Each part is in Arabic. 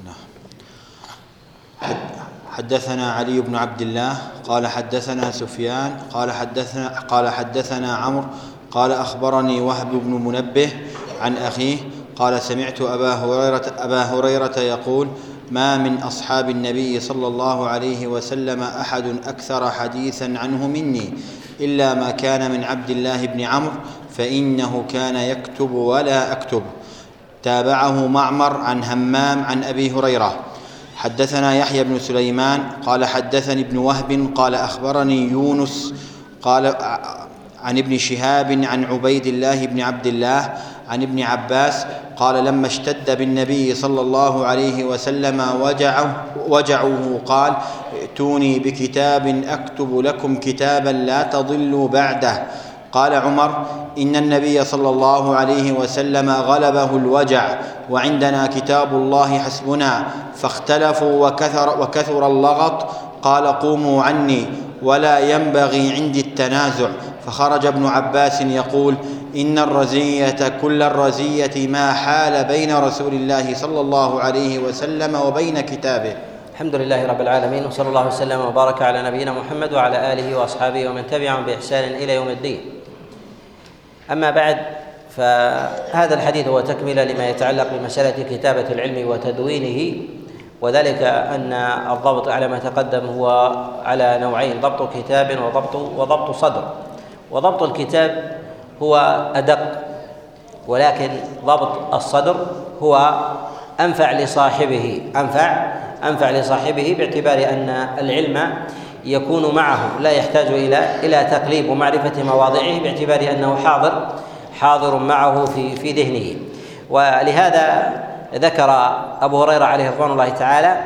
الله حدثنا علي بن عبد الله قال حدثنا سفيان قال حدثنا قال حدثنا عمرو قال أخبرني وهب بن منبه عن أخيه قال سمعت أبا هريرة أبا هريرة يقول ما من أصحاب النبي صلى الله عليه وسلم أحد أكثر حديثا عنه مني إلا ما كان من عبد الله بن عمرو فإنه كان يكتب ولا أكتب تابعه معمر عن همام عن أبي هريرة. حدثنا يحيى بن سليمان قال حدثني ابن وهب قال أخبرني يونس قال عن ابن شهاب عن عبيد الله بن عبد الله عن ابن عباس قال لما اشتد بالنبي صلى الله عليه وسلم وجعه وجعه قال ائتوني بكتاب أكتب لكم كتابا لا تضلوا بعده. قال عمر إن النبي صلى الله عليه وسلم غلبه الوجع وعندنا كتاب الله حسبنا فاختلفوا وكثر وكثر اللغط قال قوموا عني ولا ينبغي عندي التنازع. فخرج ابن عباس يقول إن الرزيه كل الرزية ما حال بين رسول الله صلى الله عليه وسلم وبين كتابه. الحمد لله رب العالمين وصلى الله وسلم وبارك على نبينا محمد وعلى آله وأصحابه ومن تبعهم بإحسان إلى يوم الدين. أما بعد فهذا الحديث هو تكملة لما يتعلق بمسألة كتابة العلم وتدوينه وذلك أن الضبط على ما تقدم هو على نوعين ضبط كتاب وضبط وضبط صدر. وضبط الكتاب هو أدق ولكن ضبط الصدر هو أنفع لصاحبه أنفع أنفع لصاحبه باعتبار أن العلم يكون معه لا يحتاج إلى إلى تقليب ومعرفة مواضعه باعتبار أنه حاضر حاضر معه في في ذهنه. ولهذا ذكر أبو هريرة عليه رضوان الله تعالى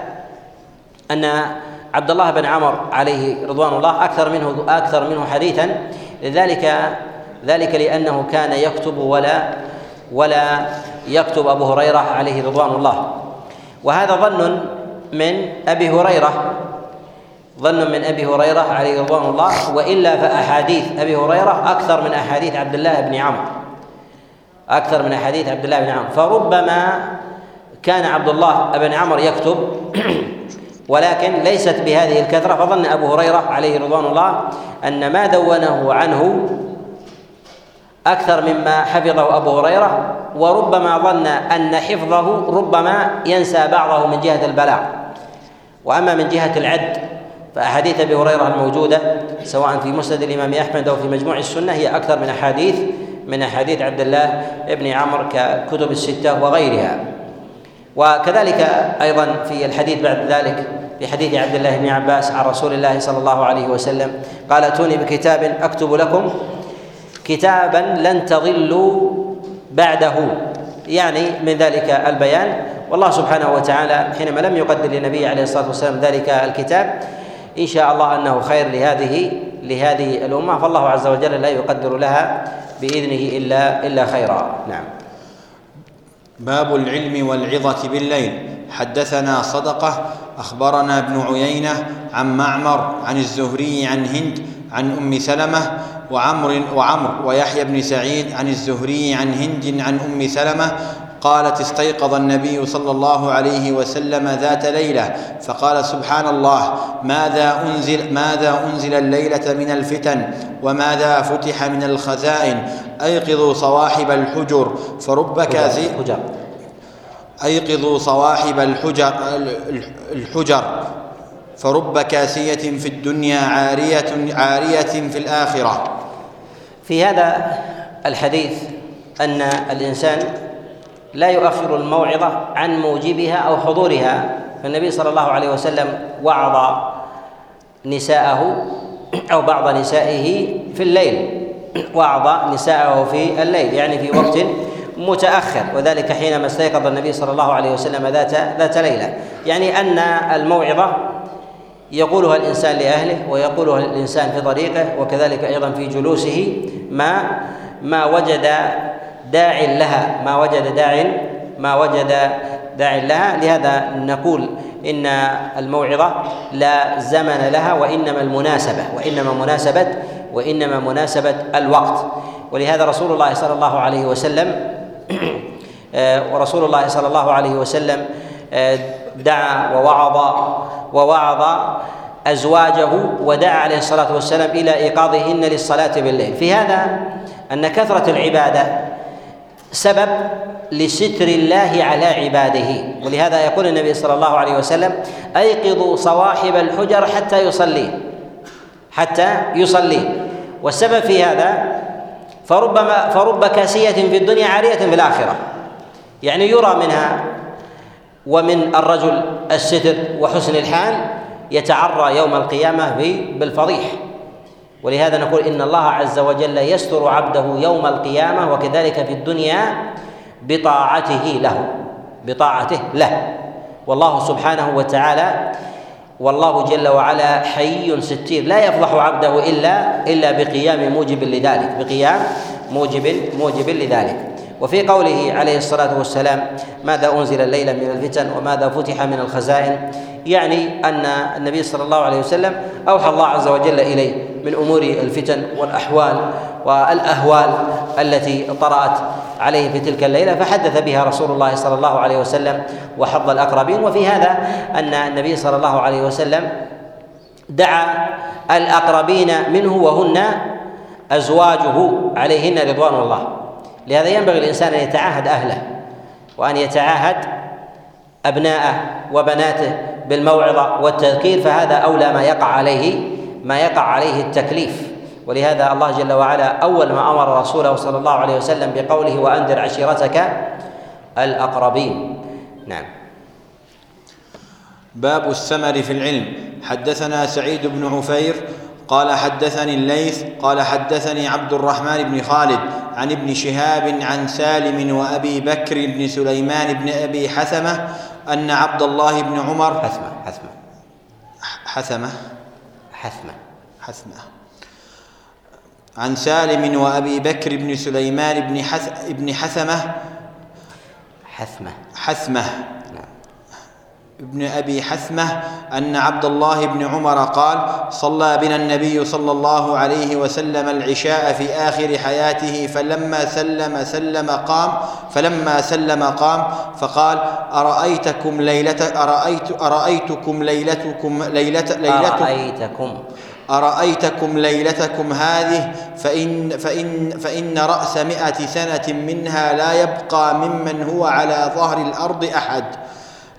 أن عبد الله بن عمر عليه رضوان الله أكثر منه أكثر منه حديثا لذلك ذلك لأنه كان يكتب ولا ولا يكتب أبو هريرة عليه رضوان الله. وهذا ظن من أبي هريرة ظن من أبي هريرة عليه رضوان الله وإلا فأحاديث أبي هريرة أكثر من أحاديث عبد الله بن عمرو. أكثر من أحاديث عبد الله بن عمرو. فربما كان عبد الله بن عمرو يكتب ولكن ليست بهذه الكثرة فظن أبو هريرة عليه رضوان الله أن ما دونه عنه أكثر مما حفظه أبو هريرة وربما ظن أن حفظه ربما ينسى بعضه من جهة البلاغ. وأما من جهة العد فأحاديث أبي هريرة الموجودة سواء في مسند الإمام أحمد أو في مجموع السنة هي أكثر من أحاديث من أحاديث عبد الله بن عمرو ككتب الستة وغيرها. وكذلك أيضا في الحديث بعد ذلك في حديث عبد الله بن عباس عن رسول الله صلى الله عليه وسلم قال أتوني بكتاب أكتب لكم كتابا لن تضلوا بعده. يعني من ذلك البيان. والله سبحانه وتعالى حينما لم يقدر للنبي عليه الصلاة والسلام ذلك الكتاب إن شاء الله أنه خير لهذه لهذه الأمة. فالله عز وجل لا يقدر لها بإذنه الا إلا خيرا. نعم. باب العلم والعظة بالليل. حدثنا صدقة أخبرنا ابن عيينة عن معمر عن الزهري عن هند عن أم سلمة وعمر وعمر ويحيى بن سعيد عن الزهري عن هند عن أم سلمة قالت استيقظ النبي صلى الله عليه وسلم ذات ليلة فقال سبحان الله ماذا انزل ماذا أنزل الليلة من الفتن؟ وماذا فتح من الخزائن؟ أيقظوا صواحب الحجر فرب كازي أيقظوا صواحب الحجر الحجر فرب كاسيه في الدنيا عاريه عارية في الآخرة. في هذا الحديث أن الإنسان لا يؤخر الموعظة عن موجبها أو حضورها. فالنبي صلى الله عليه وسلم وعظ نساءه أو بعض نسائه في الليل. وعظ نساءه في الليل يعني في وقت متأخر. وذلك حينما استيقظ النبي صلى الله عليه وسلم ذات ذات ليلة. يعني أن الموعظة يقولها الإنسان لأهله ويقولها الإنسان في طريقه وكذلك أيضا في جلوسه ما ما وجد داع لها ما وجد داع ما وجد داع لها. لهذا نقول إن الموعظة لا زمن لها وإنما المناسبة وإنما مناسبة وإنما مناسبة الوقت. ولهذا رسول الله صلى الله عليه وسلم ورسول الله صلى الله عليه وسلم آه، دعا ووعظ ووعظ أزواجه ودعا عليه الصلاة والسلام إلى إيقاظهن للصلاة بالليل. في هذا أن كثرة العبادة سبب لستر الله على عباده. ولهذا يقول النبي صلى الله عليه وسلم أيقظوا صواحب الحجر حتى يصلي. حتى يصلي. والسبب في هذا فربما فرب كاسية في الدنيا عارية في الآخرة. يعني يرى منها ومن الرجل الستر وحسن الحال يتعرى يوم القيامة بالفضيح. ولهذا نقول إن الله عز وجل يستر عبده يوم القيامة وكذلك في الدنيا بطاعته له بطاعته له. والله سبحانه وتعالى والله جل وعلا حي ستير لا يفضح عبده إلا إلا بقيام موجب لذلك بقيام موجب موجب لذلك. وفي قوله عليه الصلاة والسلام ماذا أنزل الليلة من الفتن وماذا فتح من الخزائن يعني أن النبي صلى الله عليه وسلم أوحى الله عز وجل إليه من أمور الفتن والأحوال والأهوال التي طرأت عليه في تلك الليلة فحدث بها رسول الله صلى الله عليه وسلم وحض الأقربين. وفي هذا أن النبي صلى الله عليه وسلم دعا الأقربين منه وهن أزواجه عليهن رضوان الله. لهذا ينبغي الإنسان أن يتعاهد أهله وأن يتعاهد ابناءه وبناته بالموعظة والتذكير فهذا أولى ما يقع عليه ما يقع عليه التكليف. ولهذا الله جل وعلا أول ما أمر رسوله صلى الله عليه وسلم بقوله وأنذر عشيرتك الأقربين. نعم. باب الثمر في العلم. حدثنا سعيد بن عفير قال حدثني الليث قال حدثني عبد الرحمن بن خالد عن ابن شهاب عن سالم وأبي بكر بن سليمان بن أبي حثمة أن عبد الله بن عمر حثمة حثمة. حثمة؟ حثمة. حثمة. عن سالم وأبي بكر بن سليمان بن حث بن حثمة؟ حثمة. حثمة. ابن أبي حثمة أن عبد الله بن عمر قال صلى بنا النبي صلى الله عليه وسلم العشاء في آخر حياته فلما سلم سلم قام فلما سلم قام فقال أرأيتكم ليلة أرأيت أرأيتكم ليلتكم ليلة ليلتكم أرأيتكم؟ أرأيتكم ليلتكم هذه؟ فإن, فإن, فإن رأس مئة سنة منها لا يبقى ممن هو على ظهر الأرض أحد.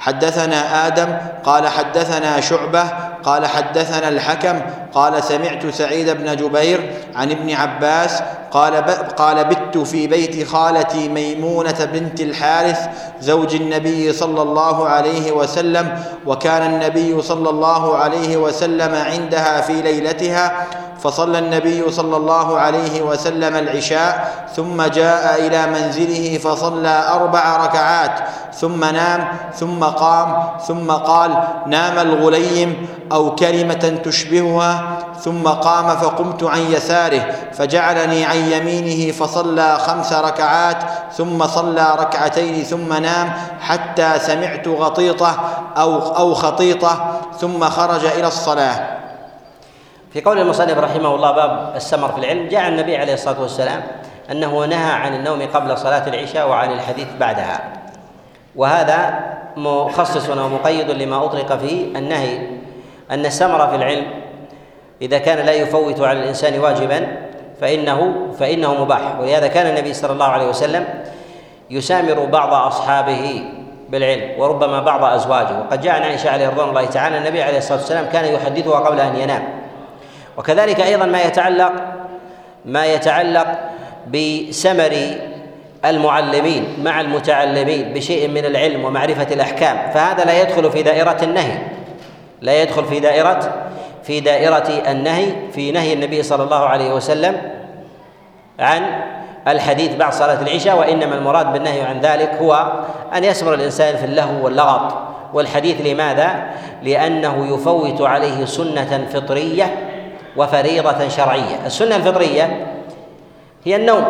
حدثنا آدم قال حدثنا شعبة قال حدثنا الحكم قال سمعت سعيد بن جبير عن ابن عباس قال قال بت في بيت خالتي ميمونة بنت الحارث زوج النبي صلى الله عليه وسلم وكان النبي صلى الله عليه وسلم عندها في ليلتها فصلى النبي صلى الله عليه وسلم العشاء ثم جاء إلى منزله فصلى أربع ركعات ثم نام ثم قام ثم قال نام الغليم أو كلمة تشبهها ثم قام فقمت عن يساره فجعلني عن يمينه فصلى خمس ركعات ثم صلى ركعتين ثم نام حتى سمعت غطيطة أو أو خطيطة ثم خرج إلى الصلاة. في قول المصنف رحمه الله باب السمر في العلم جاء النبي عليه الصلاة والسلام أنه نهى عن النوم قبل صلاة العشاء وعن الحديث بعدها. وهذا مخصص ومقيد لما أطلق فيه النهي. أن السمر في العلم إذا كان لا يفوت على الإنسان واجبا فانه فإنه مباح. ولهذا كان النبي صلى الله عليه وسلم يسامر بعض أصحابه بالعلم وربما بعض أزواجه. وقد جاء عن عائشة عليه رضوان الله تعالى النبي عليه الصلاة والسلام كان يحدثها قبل أن ينام. وكذلك أيضا ما يتعلق ما يتعلق بسمر المعلمين مع المتعلمين بشيء من العلم ومعرفة الأحكام. فهذا لا يدخل في دائرة النهي. لا يدخل في دائرة في دائرة النهي في نهي النبي صلى الله عليه وسلم عن الحديث بعد صلاة العشاء وإنما المراد بالنهي عن ذلك هو أن يسمر الإنسان في اللهو واللغط. والحديث لماذا؟ لأنه يفوت عليه سنة فطرية وفريضة شرعية. السنة الفطرية هي النوم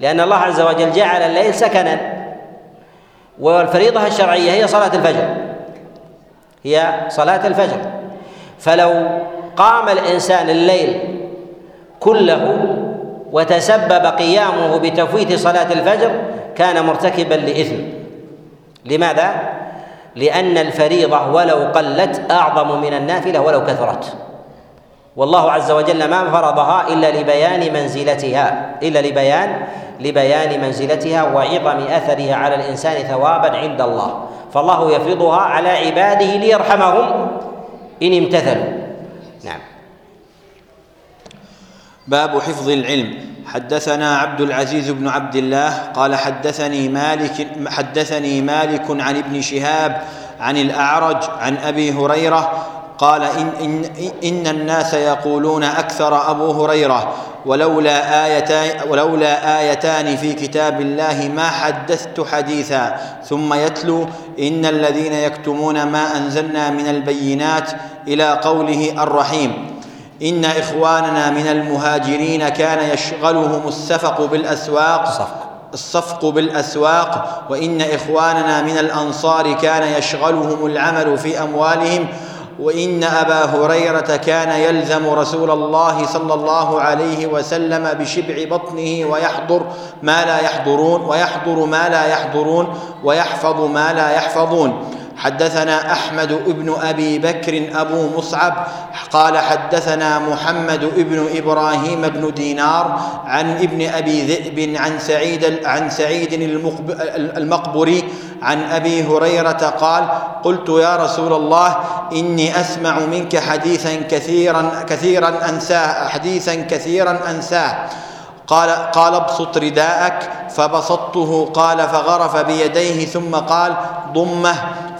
لأن الله عز وجل جعل الليل سكنا والفريضة الشرعية هي صلاة الفجر. هي صلاة الفجر. فلو قام الإنسان الليل كله وتسبب قيامه بتفويت صلاة الفجر كان مرتكبا لإثم. لماذا؟ لأن الفريضة ولو قلت أعظم من النافلة ولو كثرت. والله عز وجل ما فرضها إلا لبيان منزلتها إلا لبيان لبيان منزلتها وعظم أثرها على الإنسان ثوابا عند الله. فالله يفرضها على عباده ليرحمهم إن امتثلوا. نعم. باب حفظ العلم. حدثنا عبد العزيز بن عبد الله قال حدثني مالك حدثني مالك عن ابن شهاب عن الأعرج عن أبي هريرة قال إن, إن, إن الناس يقولون أكثر أبو هريرة ولولا آيتان, ولولا آيتان في كتاب الله ما حدثت حديثا. ثم يتلو إن الذين يكتمون ما أنزلنا من البينات إلى قوله الرحيم. إن إخواننا من المهاجرين كان يشغلهم السفق بالأسواق صفق الصفق بالأسواق. وإن إخواننا من الأنصار كان يشغلهم العمل في أموالهم. وإن أبا هريرة كان يلزم رسول الله صلى الله عليه وسلم بشبع بطنه ويحضر ما لا يحضرون ويحضر ما لا يحضرون ويحفظ ما لا يحفظون. حدثنا أحمد بن أبي بكر أبو مصعب قال حدثنا محمد بن إبراهيم بن دينار عن ابن أبي ذئب عن سعيد عن سعيد المقبري عن أبي هريرة قال قلت يا رسول الله إني أسمع منك حديثا كثيرا كثيرا انساه حديثا كثيرا أنساه. قال قال ابسط رداءك فبسطته قال فغرف بيديه ثم قال ضمه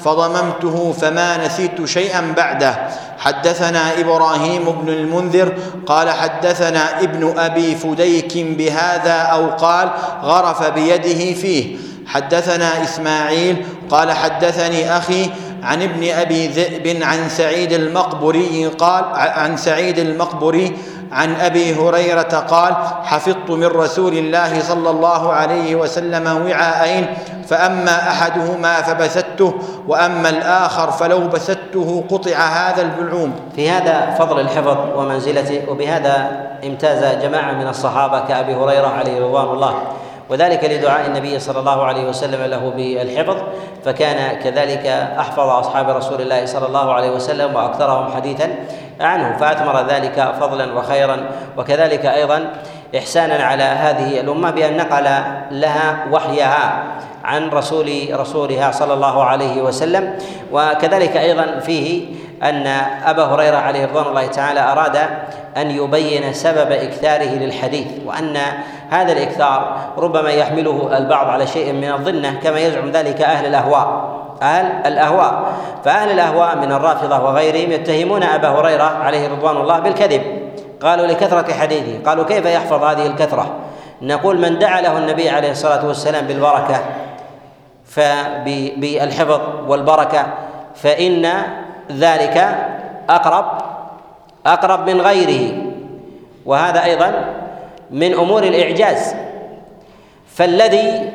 فضممته فما نسيت شيئا بعده. حدثنا إبراهيم بن المنذر قال حدثنا ابن أبي فديك بهذا أو قال غرف بيده فيه. حدثنا إسماعيل قال حدثني أخي عن ابن أبي ذئب عن سعيد المقبري قال عن سعيد المقبري عن أبي هريرة قال حفظت من رسول الله صلى الله عليه وسلم وعاءين فأما أحدهما فبثته وأما الآخر فلو بثته قطع هذا البلعوم. في هذا فضل الحفظ ومنزلته وبهذا امتاز جماعة من الصحابة كأبي هريرة عليه رضوان الله. وذلك لدعاء النبي صلى الله عليه وسلم له بالحفظ فكان كذلك أحفظ أصحاب رسول الله صلى الله عليه وسلم وأكثرهم حديثا عنه فأثمر ذلك فضلا وخيرا. وكذلك أيضا احسانا على هذه الأمة بأن نقل لها وحيها عن رسول رسولها صلى الله عليه وسلم. وكذلك أيضا فيه أن أبا هريرة عليه رضوان الله تعالى أراد أن يبين سبب إكثاره للحديث وأن هذا الإكثار ربما يحمله البعض على شيء من الظنة كما يزعم ذلك أهل الأهواء. أهل الأهواء. فأهل الأهواء من الرافضة وغيرهم يتهمون أبا هريرة عليه رضوان الله بالكذب. قالوا لكثرة حديثه قالوا كيف يحفظ هذه الكثرة؟ نقول من دعا له النبي عليه الصلاة والسلام بالبركة فبالحفظ والبركة فإن ذلك أقرب أقرب من غيره. وهذا أيضا من أمور الإعجاز. فالذي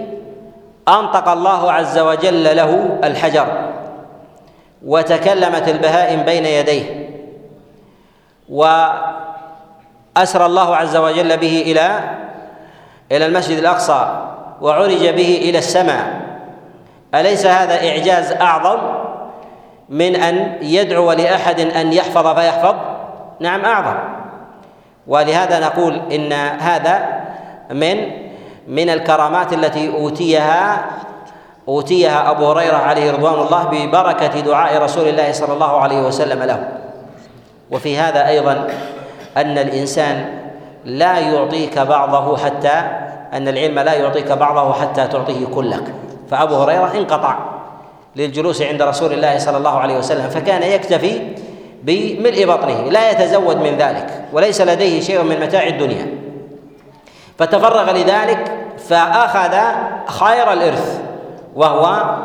أنطق الله عز وجل له الحجر وتكلمت البهائم بين يديه واسرى الله عز وجل به إلى إلى المسجد الأقصى وعرج به إلى السماء. أليس هذا إعجاز أعظم من أن يدعو لأحد أن يحفظ فيحفظ؟ نعم أعظم. ولهذا نقول إن هذا من من الكرامات التي اوتيها أوتيها أبو هريرة عليه رضوان الله ببركة دعاء رسول الله صلى الله عليه وسلم له. وفي هذا أيضا أن الإنسان لا يعطيك بعضه حتى أن العلم لا يعطيك بعضه حتى تعطيه كلك. فأبو هريرة انقطع للجلوس عند رسول الله صلى الله عليه وسلم فكان يكتفي بملء بطنه لا يتزود من ذلك وليس لديه شيء من متاع الدنيا. فتفرغ لذلك فأخذ خير الإرث وهو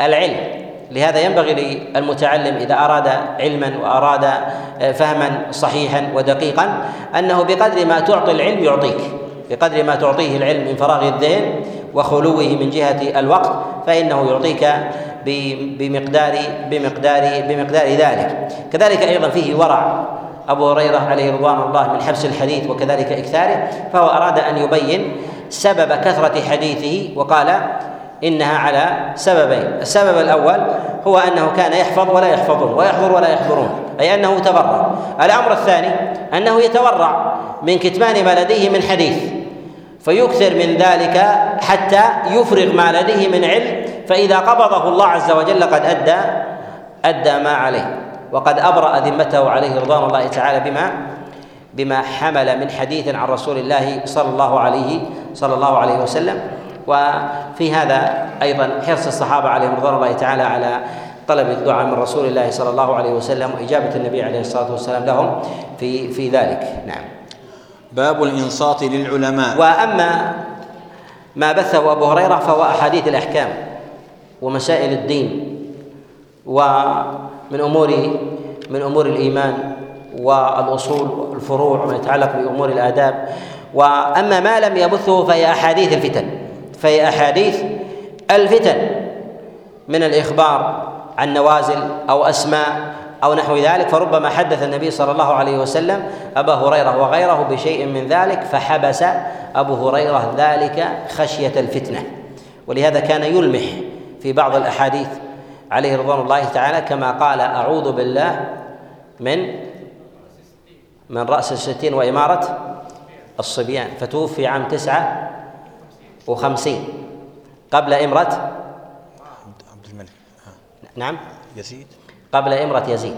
العلم. لهذا ينبغي للمتعلم إذا أراد علما وأراد فهما صحيحا ودقيقا أنه بقدر ما تعطي العلم يعطيك. بقدر ما تعطيه العلم من فراغ الذهن وخلوه من جهة الوقت فإنه يعطيك بمقدار بمقدار بمقدار ذلك. كذلك أيضا فيه ورع أبو هريرة عليه رضوان الله من حبس الحديث وكذلك إكثاره فهو أراد أن يبين سبب كثرة حديثه وقال إنها على سببين. السبب الأول هو أنه كان يحفظ ولا يحفظون ويحضر ولا يحضرون أي أنه تبرع. الأمر الثاني أنه يتورع من كتمان ما لديه من حديث فيكثر من ذلك حتى يفرغ ما لديه من علم فإذا قبضه الله عز وجل قد أدى أدى ما عليه وقد أبرأ ذمته عليه رضوان الله تعالى بما بما حمل من حديث عن رسول الله صلى الله عليه صلى الله عليه وسلم. وفي هذا أيضا حرص الصحابة عليهم رضوان الله تعالى على طلب الدعاء من رسول الله صلى الله عليه وسلم وإجابة النبي عليه الصلاة والسلام لهم في في ذلك. نعم. باب الإنصات للعلماء. وأما ما بثه أبو هريرة فهو أحاديث الأحكام. ومسائل الدين ومن أمور من أمور الإيمان والأصول والفروع وما يتعلق بأمور الآداب. وأما ما لم يبثه فهي أحاديث الفتن فهي أحاديث الفتن من الإخبار عن نوازل أو أسماء أو نحو ذلك. فربما حدث النبي صلى الله عليه وسلم أبا هريرة وغيره بشيء من ذلك فحبس أبو هريرة ذلك خشية الفتنة ولهذا كان يلمح في بعض الأحاديث عليه رضوان الله تعالى كما قال أعوذ بالله من من رأس الستين وإمارة الصبيان فتوفي عام تسعة وخمسين قبل إمرة عبد الملك. نعم. يزيد. قبل إمرة يزيد.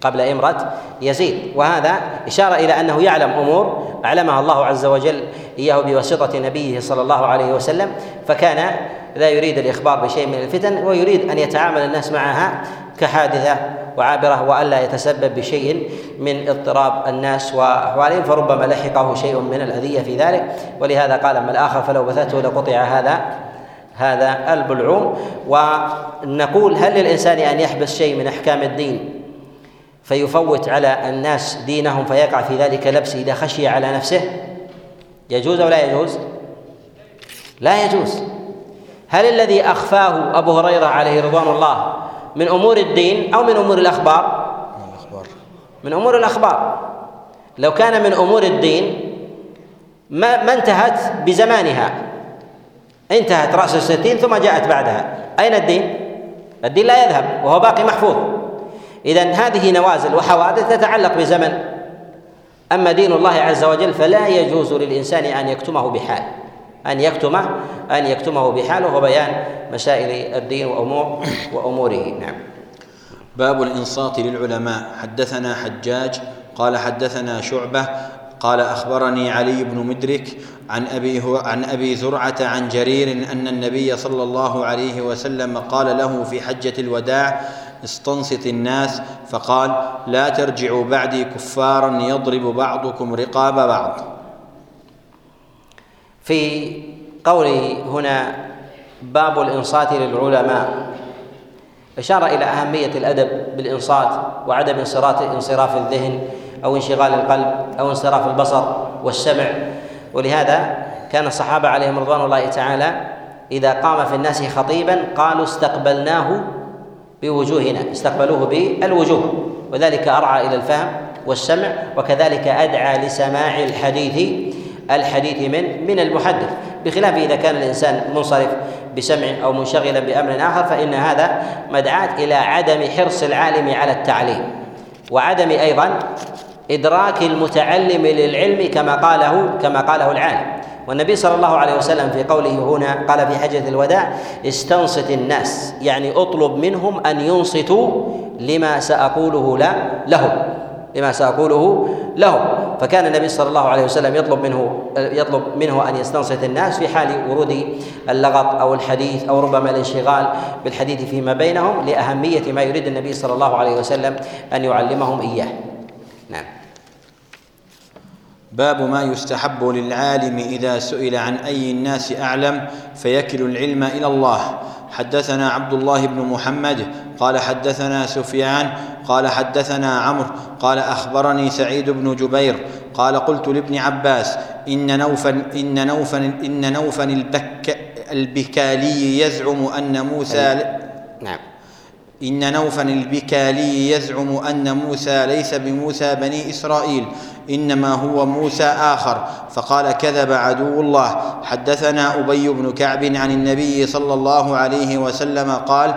قبل إمرة يزيد. وهذا إشارة إلى أنه يعلم أمور أعلمها الله عز وجل إياه بواسطة نبيه صلى الله عليه وسلم فكان لا يريد الإخبار بشيء من الفتن ويريد أن يتعامل الناس معها كحادثة وعابرة وألا يتسبب بشيء من اضطراب الناس. وأحوالهم فربما لحقه شيء من الأذية في ذلك. ولهذا قال أما الآخر فلو بثته لقطع هذا هذا البلعوم. ونقول هل للإنسان أن يحبس شيء من أحكام الدين فيفوت على الناس دينهم فيقع في ذلك لبس إذا خشي على نفسه؟ يجوز أو لا يجوز؟ لا يجوز. هل الذي أخفاه أبو هريرة عليه رضوان الله من أمور الدين أو من أمور الأخبار؟ من الأخبار. من أمور الأخبار. لو كان من أمور الدين ما ما انتهت بزمانها. انتهت رأس الستين ثم جاءت بعدها. أين الدين؟ الدين لا يذهب وهو باقي محفوظ. اذا هذه نوازل وحوادث تتعلق بزمن. أما دين الله عز وجل فلا يجوز للإنسان أن يكتمه بحال. أن يكتمه أن يكتمه بحال وهو بيان مسائل الدين وأمور وأموره. نعم. باب الإنصات للعلماء. حدثنا حجاج قال حدثنا شعبة قال أخبرني علي بن مدرك عن أبي عن أبي زرعة عن جرير أن النبي صلى الله عليه وسلم قال له في حجة الوداع استنصت الناس. فقال لا ترجعوا بعدي كفارا يضرب بعضكم رقاب بعض. في قوله هنا باب الإنصات للعلماء. إشارة إلى أهمية الأدب بالإنصات وعدم انصراف انصراف الذهن أو انشغال القلب أو انصراف البصر والسمع. ولهذا كان الصحابة عليهم رضوان الله تعالى إذا قام في الناس خطيبا قالوا استقبلناه بوجوهنا استقبلوه بالوجوه. وذلك أرعى إلى الفهم والسمع وكذلك أدعى لسماع الحديث الحديث من من المحدث. بخلاف إذا كان الإنسان منصرف بسمع أو منشغلا بأمر آخر فإن هذا مدعاة إلى عدم حرص العالم على التعليم وعدم أيضا إدراك المتعلم للعلم كما قاله كما قاله العالم. والنبي صلى الله عليه وسلم في قوله هنا قال في حجة الوداع استنصت الناس. يعني أطلب منهم أن ينصتوا لما سأقوله لا لهم. لما سأقوله لهم. فكان النبي صلى الله عليه وسلم يطلب منه يطلب منه أن يستنصت الناس في حال ورود اللغط أو الحديث أو ربما الانشغال بالحديث فيما بينهم لأهمية ما يريد النبي صلى الله عليه وسلم أن يعلمهم إياه. نعم. باب ما يستحب للعالم إذا سئل عن أي الناس أعلم فيكل العلم إلى الله. حدثنا عبد الله بن محمد قال حدثنا سفيان قال حدثنا عمرو قال أخبرني سعيد بن جبير قال قلت لابن عباس إن نوفا إن نوفا إن نوفا البك البكالي يزعم أن موسى نعم. إن نوفا البكالي يزعم أن موسى ليس بموسى بني إسرائيل إنما هو موسى آخر. فقال كذب عدو الله. حدثنا أبي بن كعب عن النبي صلى الله عليه وسلم قال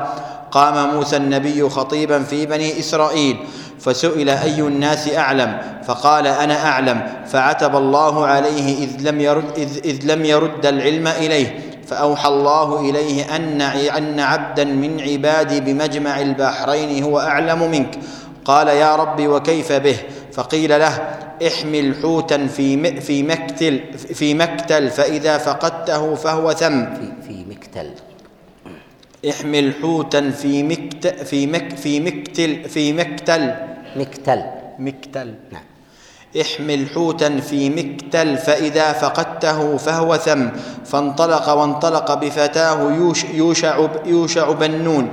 قام موسى النبي خطيبا في بني إسرائيل فسئل أي الناس أعلم؟ فقال أنا أعلم. فعتب الله عليه إذ لم يرد, إذ, إذ لم يرد العلم إليه. فأوحى الله إليه أن أن عبدا من عبادي بمجمع البحرين هو أعلم منك. قال يا رب وكيف به؟ فقيل له احمل حوتا في في مكتل في مكتل فإذا فقدته فهو ثم. في في مكتل. احمل حوتا في مكت في مك في مكتل في مكتل. مكتل. مكتل. نعم. احمل حوتا في مكتل فإذا فقدته فهو ثم. فانطلق وانطلق بفتاه يوش يوشع, يوشع بن نون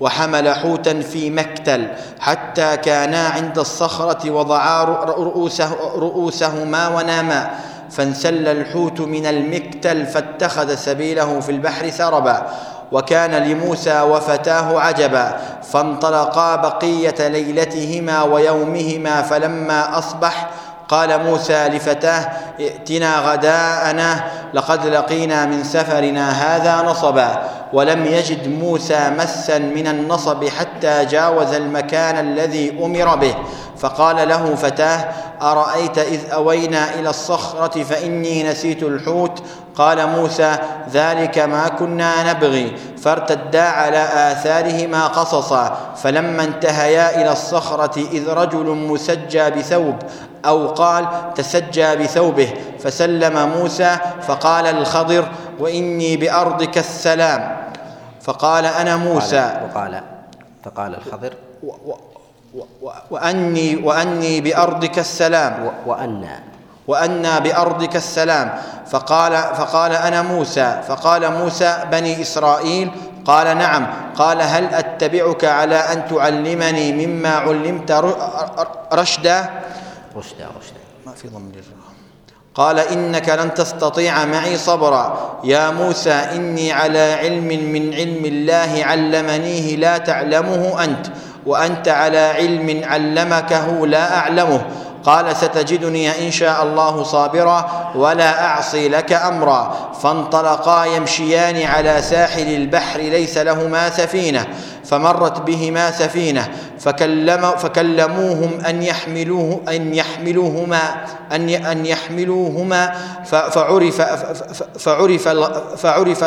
وحمل حوتا في مكتل حتى كانا عند الصخرة وضعا رؤوسه رؤوسهما وناما فانسل الحوت من المكتل فاتخذ سبيله في البحر سربا وكان لموسى وفتاه عجبا فانطلقا بقية ليلتهما ويومهما فلما أصبح قال موسى لفتاه ائتنا غداءنا لقد لقينا من سفرنا هذا نصبا ولم يجد موسى مسا من النصب حتى جاوز المكان الذي أمر به فقال له فتاه أرأيت إذ أوينا إلى الصخرة فإني نسيت الحوت؟ قال موسى ذلك ما كنا نبغي. فارتدا على آثارهما قصصا. فلما انتهيا إلى الصخرة إذ رجل مسجى بثوب أو قال تسجى بثوبه. فسلم موسى فقال الخضر وإني بأرضك السلام. فقال أنا موسى. وقال فقال الخضر. وأني وأني بأرضك السلام. وأنا. وأنا بأرضك السلام. فقال فقال أنا موسى. فقال موسى بني إسرائيل قال نعم. قال هل أتبعك على أن تعلمني مما علمت رشدا؟ رشدا رشدا. ما في ضم قال إنك لن تستطيع معي صبرا. يا موسى إني على علم من علم الله علمنيه لا تعلمه أنت. وأنت على علم علمكه لا أعلمه. قال ستجدني إن شاء الله صابرا ولا أعصي لك أمرا. فانطلقا يمشيان على ساحل البحر ليس لهما سفينة. فمرت بهما سفينة. فكلم فكلموهم أن يحملوه أن يحملوهما أن أن يحملوهما. فعرف فعرف فعرف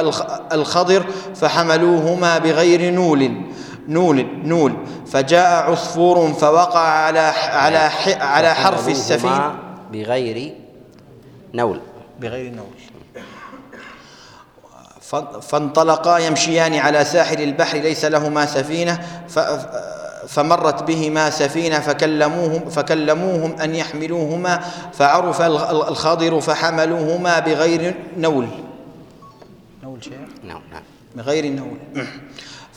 الخضر فحملوهما بغير نول. نول نول فجاء عصفور فوقع على على على حرف السفينة بغير نول. بغير نول. فانطلقا يمشيان على ساحل البحر ليس لهما سفينة. فمرت بهما سفينة فكلموهم فكلموهم أن يحملوهما. فعرف الخضر فحملوهما بغير نول. نول شيء نعم نعم. بغير نول.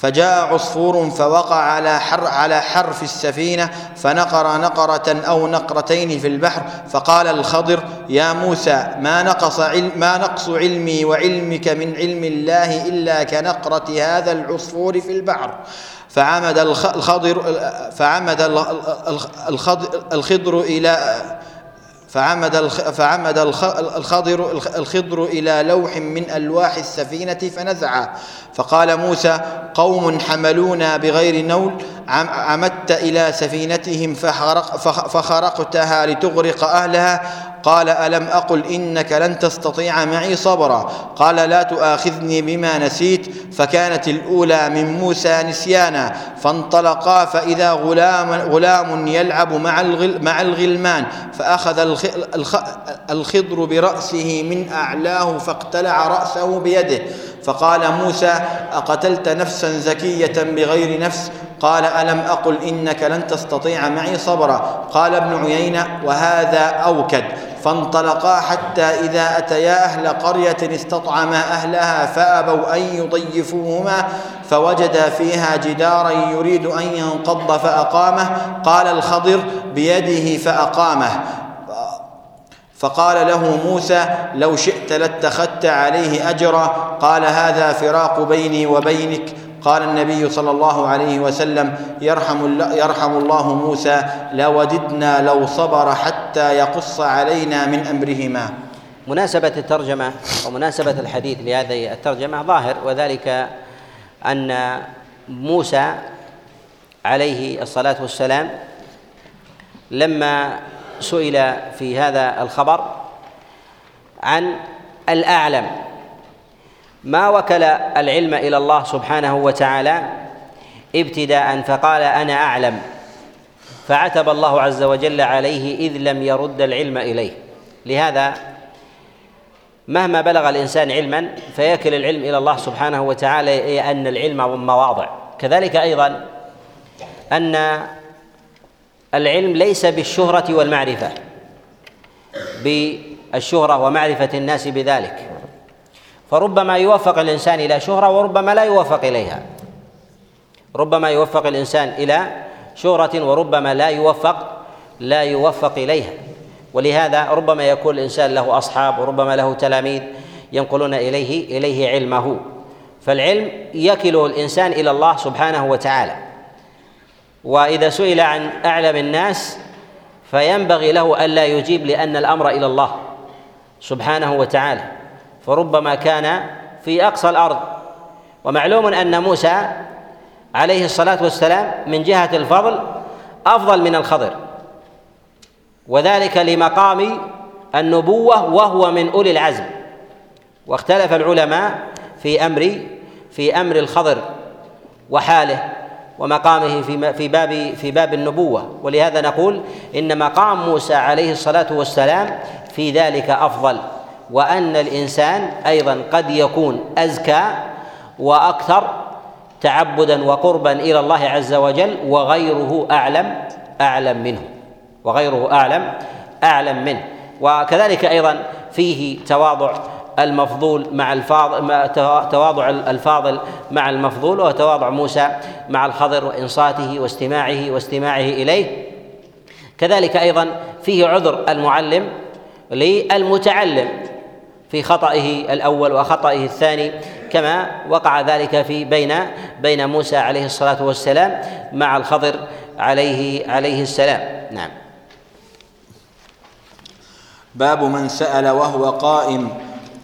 فجاء عصفور فوقع على حر على حرف السفينة فنقر نقرة أو نقرتين في البحر فقال الخضر يا موسى ما نقص علم ما نقص علمي وعلمك من علم الله إلا كنقرة هذا العصفور في البحر. فعمد الخضر فعمد الخضر, الخضر إلى فعمد فعمد الخضر الخضر إلى لوح من ألواح السفينة فنزعه فقال موسى قوم حملونا بغير نول. عمدت إلى سفينتهم فخرق فخرقتها لتغرق أهلها. قال ألم أقل إنك لن تستطيع معي صبرا؟ قال لا تؤاخذني بما نسيت فكانت الأولى من موسى نسيانا فانطلقا فإذا غلام غلام يلعب مع مع الغلمان فأخذ الخضر برأسه من أعلاه فاقتلع رأسه بيده. فقال موسى أقتلت نفسا زكية بغير نفس؟ قال ألم أقل إنك لن تستطيع معي صبرا؟ قال ابن عيينة وهذا أوكد. فانطلقا حتى إذا أتيا أهل قرية استطعما أهلها فأبوا أن يضيفوهما فوجدا فيها جدارا يريد أن ينقض فأقامه. قال الخضر بيده فأقامه. فقال له موسى لو شئت لاتخذت عليه أجرا. قال هذا فراق بيني وبينك. قال النبي صلى الله عليه وسلم يرحم, يرحم الله موسى لوددنا لو صبر حتى يقص علينا من أمرهما. مناسبة الترجمة ومناسبة الحديث لهذه الترجمة ظاهر وذلك أن موسى عليه الصلاة والسلام لما سئل في هذا الخبر عن الأعلم. ما وكل العلم إلى الله سبحانه وتعالى ابتداء فقال أنا أعلم فعتب الله عز وجل عليه إذ لم يرد العلم إليه. لهذا مهما بلغ الإنسان علما فيكل العلم إلى الله سبحانه وتعالى أن العلم مواضع. كذلك أيضا أن العلم ليس بالشهرة والمعرفة بالشهرة ومعرفة الناس بذلك. فربما يوفق الإنسان إلى شهرة وربما لا يوفق إليها. ربما يوفق الإنسان إلى شهرة وربما لا يوفق لا يوفق إليها. ولهذا ربما يكون الإنسان له أصحاب وربما له تلاميذ ينقلون إليه إليه علمه. فالعلم يكله الإنسان إلى الله سبحانه وتعالى. وإذا سئل عن أعلم الناس فينبغي له ألا يجيب لأن الأمر إلى الله سبحانه وتعالى. فربما كان في أقصى الأرض. ومعلوم أن موسى عليه الصلاة والسلام من جهة الفضل أفضل من الخضر. وذلك لمقام النبوة وهو من أولي العزم. واختلف العلماء في أمر في أمر الخضر وحاله ومقامه في في باب في باب النبوة. ولهذا نقول إن مقام موسى عليه الصلاة والسلام في ذلك أفضل. وأن الإنسان أيضا قد يكون أزكى وأكثر تعبدا وقربا إلى الله عز وجل وغيره أعلم أعلم منه وغيره أعلم أعلم منه. وكذلك أيضا فيه تواضع المفضول مع الفاضل تواضع الفاضل مع المفضول وتواضع موسى مع الخضر وإنصاته واستماعه واستماعه إليه. كذلك أيضا فيه عذر المعلم للمتعلم. في خطئه الأول وخطئه الثاني كما وقع ذلك في بين بين موسى عليه الصلاة والسلام مع الخضر عليه عليه السلام. نعم. باب من سأل وهو قائم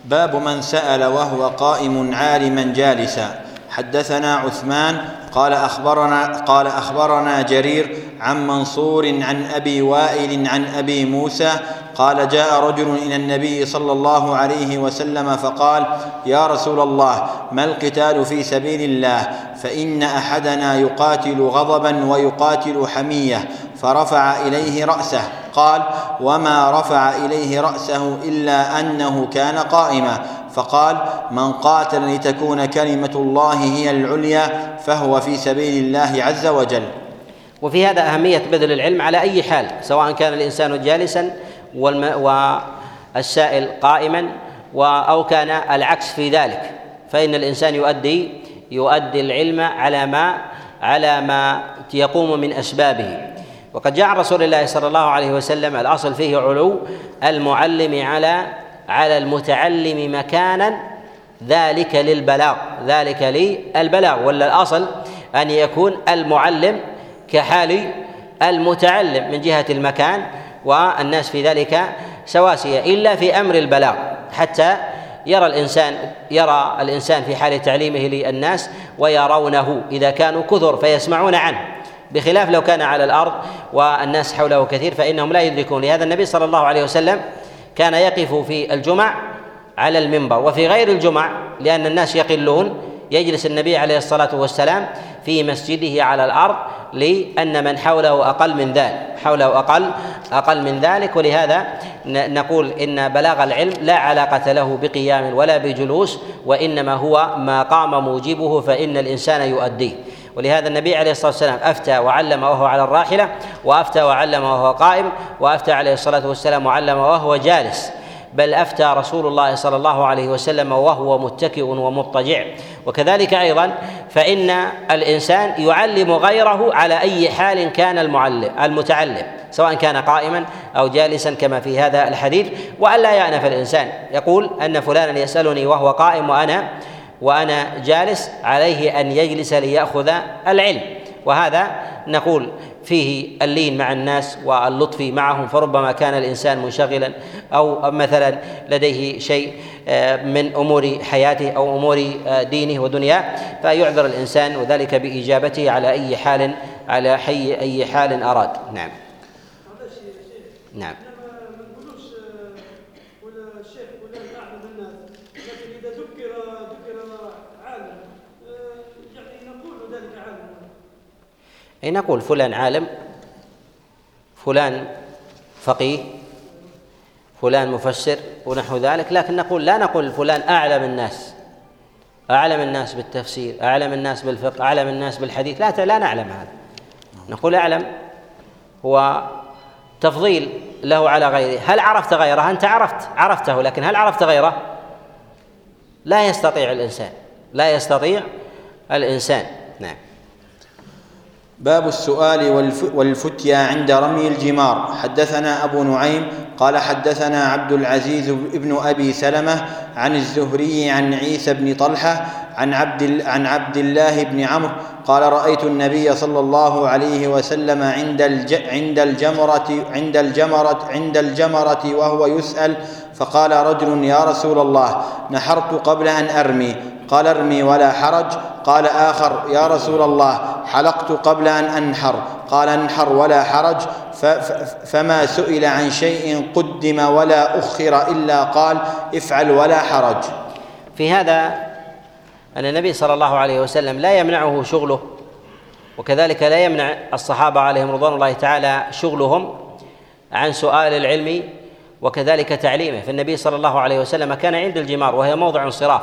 باب من سأل وهو قائم عالما جالسا. حدثنا عثمان قال أخبرنا قال أخبرنا جرير عن منصور عن أبي وائل عن أبي موسى قال جاء رجل إلى النبي صلى الله عليه وسلم فقال يا رسول الله ما القتال في سبيل الله؟ فإن أحدنا يقاتل غضبا ويقاتل حمية فرفع إليه رأسه قال وما رفع إليه رأسه إلا أنه كان قائما. فقال من قاتل لتكون كلمة الله هي العليا فهو في سبيل الله عز وجل. وفي هذا أهمية بذل العلم على أي حال سواء كان الإنسان جالسا والسائل قائما أو كان العكس في ذلك. فإن الإنسان يؤدي يؤدي العلم على ما على ما يقوم من أسبابه. وقد جاء عن رسول الله صلى الله عليه وسلم الأصل فيه علو المعلم على على المتعلم مكانا ذلك للبلاغ ذلك للبلاغ. ولا الأصل أن يكون المعلم كحال المتعلم من جهة المكان والناس في ذلك سواسية إلا في أمر البلاغ حتى يرى الإنسان يرى الإنسان في حال تعليمه للناس ويرونه إذا كانوا كثر فيسمعون عنه. بخلاف لو كان على الأرض والناس حوله كثير فإنهم لا يدركون. لهذا النبي صلى الله عليه وسلم كان يقف في الجمع على المنبر وفي غير الجمع لأن الناس يقلون يجلس النبي عليه الصلاة والسلام في مسجده على الأرض لأن من حوله أقل من ذلك حوله أقل أقل من ذلك. ولهذا نقول إن بلاغ العلم لا علاقة له بقيام ولا بجلوس وإنما هو ما قام موجبه فإن الإنسان يؤديه. ولهذا النبي عليه الصلاة والسلام أفتى وعلم وهو على الراحلة وأفتى وعلم وهو قائم وأفتى عليه الصلاة والسلام وعلم وهو جالس. بل أفتى رسول الله صلى الله عليه وسلم وهو متكئ ومضطجع. وكذلك أيضا فإن الإنسان يعلم غيره على أي حال كان المعلم المتعلم سواء كان قائما أو جالسا كما في هذا الحديث. والا يأنف الإنسان. يقول أن فلانا يسألني وهو قائم وأنا وأنا جالس عليه أن يجلس ليأخذ العلم. وهذا نقول فيه اللين مع الناس واللطف معهم فربما كان الإنسان منشغلا أو مثلا لديه شيء آه، من أمور حياته أو أمور آه، دينه ودنياه فيعذر الإنسان وذلك بإجابته على أي حال على حي أي حال أراد. نعم. نعم الشيخ فلان اعلم الناس لكن اذا ذكر ذكر عالم يعني نقول ذلك عالم أي نقول فلان عالم فلان فقيه فلان مفسر ونحو ذلك لكن نقول لا نقول فلان أعلم الناس أعلم الناس بالتفسير أعلم الناس بالفقه أعلم الناس بالحديث. لا لا نعلم هذا. نقول أعلم هو تفضيل له على غيره. هل عرفت غيره؟ أنت عرفت عرفته لكن هل عرفت غيره؟ لا يستطيع الإنسان لا يستطيع الإنسان. نعم. باب السؤال والفتيا عند رمي الجمار. حدثنا أبو نعيم قال حدثنا عبد العزيز بن أبي سلمة عن الزهري عن عيسى بن طلحة عن عبد عن عبد الله بن عمرو قال رأيت النبي صلى الله عليه وسلم عند عند الجمرة عند الجمرة عند الجمرة وهو يسأل فقال رجل يا رسول الله نحرت قبل أن أرمي. قال ارمي ولا حرج. قال آخر يا رسول الله حلقت قبل أن أنحر. قال أنحر ولا حرج. فما سئل عن شيء قدم ولا أخر إلا قال افعل ولا حرج. في هذا أن النبي صلى الله عليه وسلم لا يمنعه شغله وكذلك لا يمنع الصحابة عليهم رضوان الله تعالى شغلهم عن سؤال العلم وكذلك تعليمه. فالنبي صلى الله عليه وسلم كان عند الجمار وهي موضع انصراف.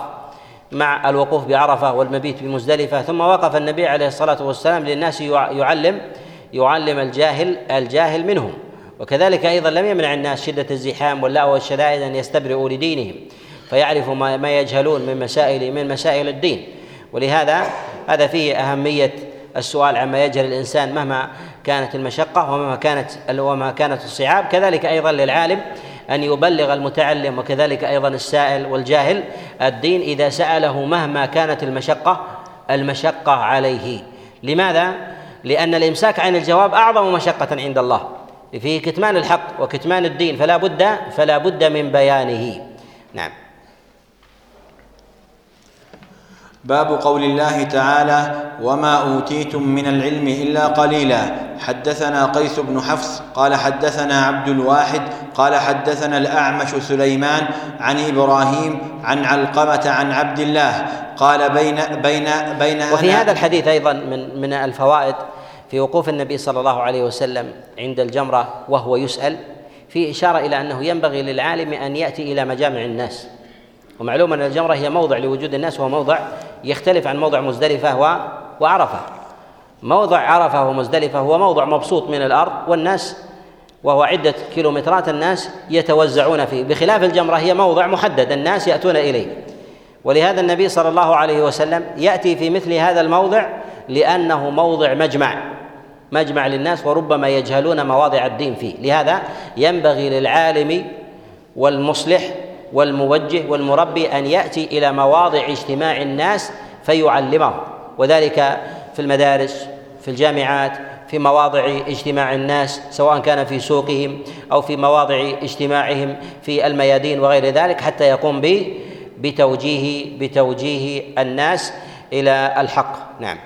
مع الوقوف بعرفة والمبيت بمزدلفة ثم وقف النبي عليه الصلاة والسلام للناس يعلم يعلم الجاهل الجاهل منهم. وكذلك أيضا لم يمنع الناس شدة الزحام واللأوى والشدائد أن يستبرئوا لدينهم فيعرفوا ما, ما يجهلون من مسائل من مسائل الدين. ولهذا هذا فيه أهمية السؤال عما يجهل الإنسان مهما كانت المشقة ومهما كانت وما كانت الصعاب. كذلك أيضا للعالم أن يبلغ المتعلم وكذلك أيضا السائل والجاهل الدين إذا سأله مهما كانت المشقة المشقة عليه. لماذا؟ لأن الإمساك عن الجواب أعظم مشقة عند الله. فيه كتمان الحق وكتمان الدين فلا بد فلا بد من بيانه. نعم. باب قول الله تعالى وما أوتيتم من العلم إلا قليلا. حدثنا قيس بن حفص قال حدثنا عبد الواحد قال حدثنا الأعمش سليمان عن إبراهيم عن علقمة عن عبد الله. قال بين بين بين وفي هذا الحديث أيضا من من الفوائد في وقوف النبي صلى الله عليه وسلم عند الجمرة وهو يسأل في إشارة إلى أنه ينبغي للعالم أن يأتي إلى مجامع الناس. ومعلوم أن الجمرة هي موضع لوجود الناس وهو موضع يختلف عن موضع مزدلفة وعرفة. موضع عرفة ومزدلفة هو موضع مبسوط من الأرض والناس وهو عدة كيلومترات الناس يتوزعون فيه. بخلاف الجمرة هي موضع محدد الناس يأتون إليه. ولهذا النبي صلى الله عليه وسلم يأتي في مثل هذا الموضع لأنه موضع مجمع مجمع للناس وربما يجهلون مواضع الدين فيه. لهذا ينبغي للعالم والمصلح والموجه والمربي أن يأتي إلى مواضع اجتماع الناس فيعلمهم. وذلك في المدارس في الجامعات في مواضع اجتماع الناس سواء كان في سوقهم أو في مواضع اجتماعهم في الميادين وغير ذلك حتى يقوم بتوجيه بتوجيه الناس إلى الحق. نعم.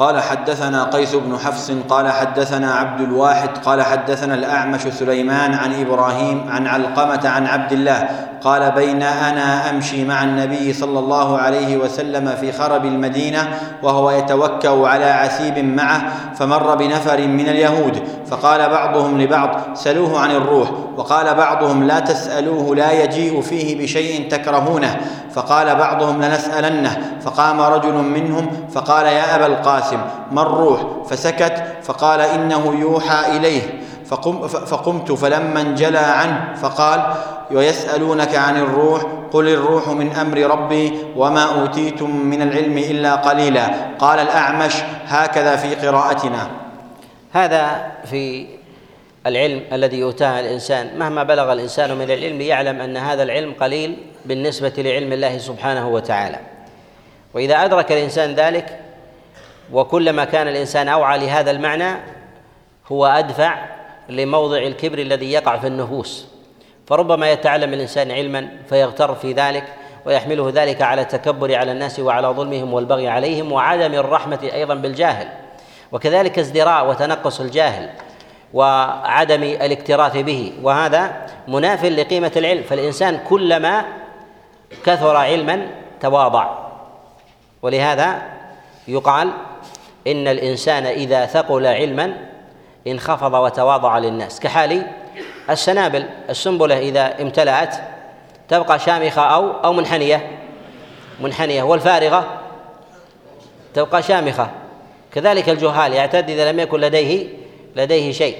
قال حدثنا قيس بن حفص قال حدثنا عبد الواحد قال حدثنا الأعمش سليمان عن إبراهيم عن علقمة عن عبد الله قال بين أنا أمشي مع النبي صلى الله عليه وسلم في خرب المدينة وهو يتوكأ على عسيب معه فمر بنفر من اليهود فقال بعضهم لبعض سلوه عن الروح. وقال بعضهم لا تسألوه لا يجيء فيه بشيء تكرهونه. فقال بعضهم لنسألنه. فقام رجل منهم فقال يا أبا القاسم ما الروح؟ فسكت فقال إنه يوحى إليه. فقم فقمت فلما انجلى عنه فقال ويسألونك عن الروح قل الروح من أمر ربي وما أوتيتم من العلم إلا قليلا. قال الأعمش هكذا في قراءتنا. هذا في العلم الذي يؤتاه الإنسان. مهما بلغ الإنسان من العلم يعلم أن هذا العلم قليل بالنسبة لعلم الله سبحانه وتعالى. وإذا أدرك الإنسان ذلك وكلما كان الإنسان أوعى لهذا المعنى هو أدفع لموضع الكبر الذي يقع في النفوس. فربما يتعلم الإنسان علما فيغتر في ذلك ويحمله ذلك على التكبر على الناس وعلى ظلمهم والبغي عليهم وعدم الرحمة أيضا بالجاهل. وكذلك ازدراء وتنقص الجاهل وعدم الاكتراث به. وهذا مناف لقيمة العلم. فالإنسان كلما كثر علما تواضع. ولهذا يقال إن الإنسان إذا ثقل علما انخفض وتواضع للناس. كحال السنابل السنبلة إذا امتلأت تبقى شامخة أو أو منحنية. منحنية. والفارغة تبقى شامخة. كذلك الجهال يعتد إذا لم يكن لديه لديه شيء.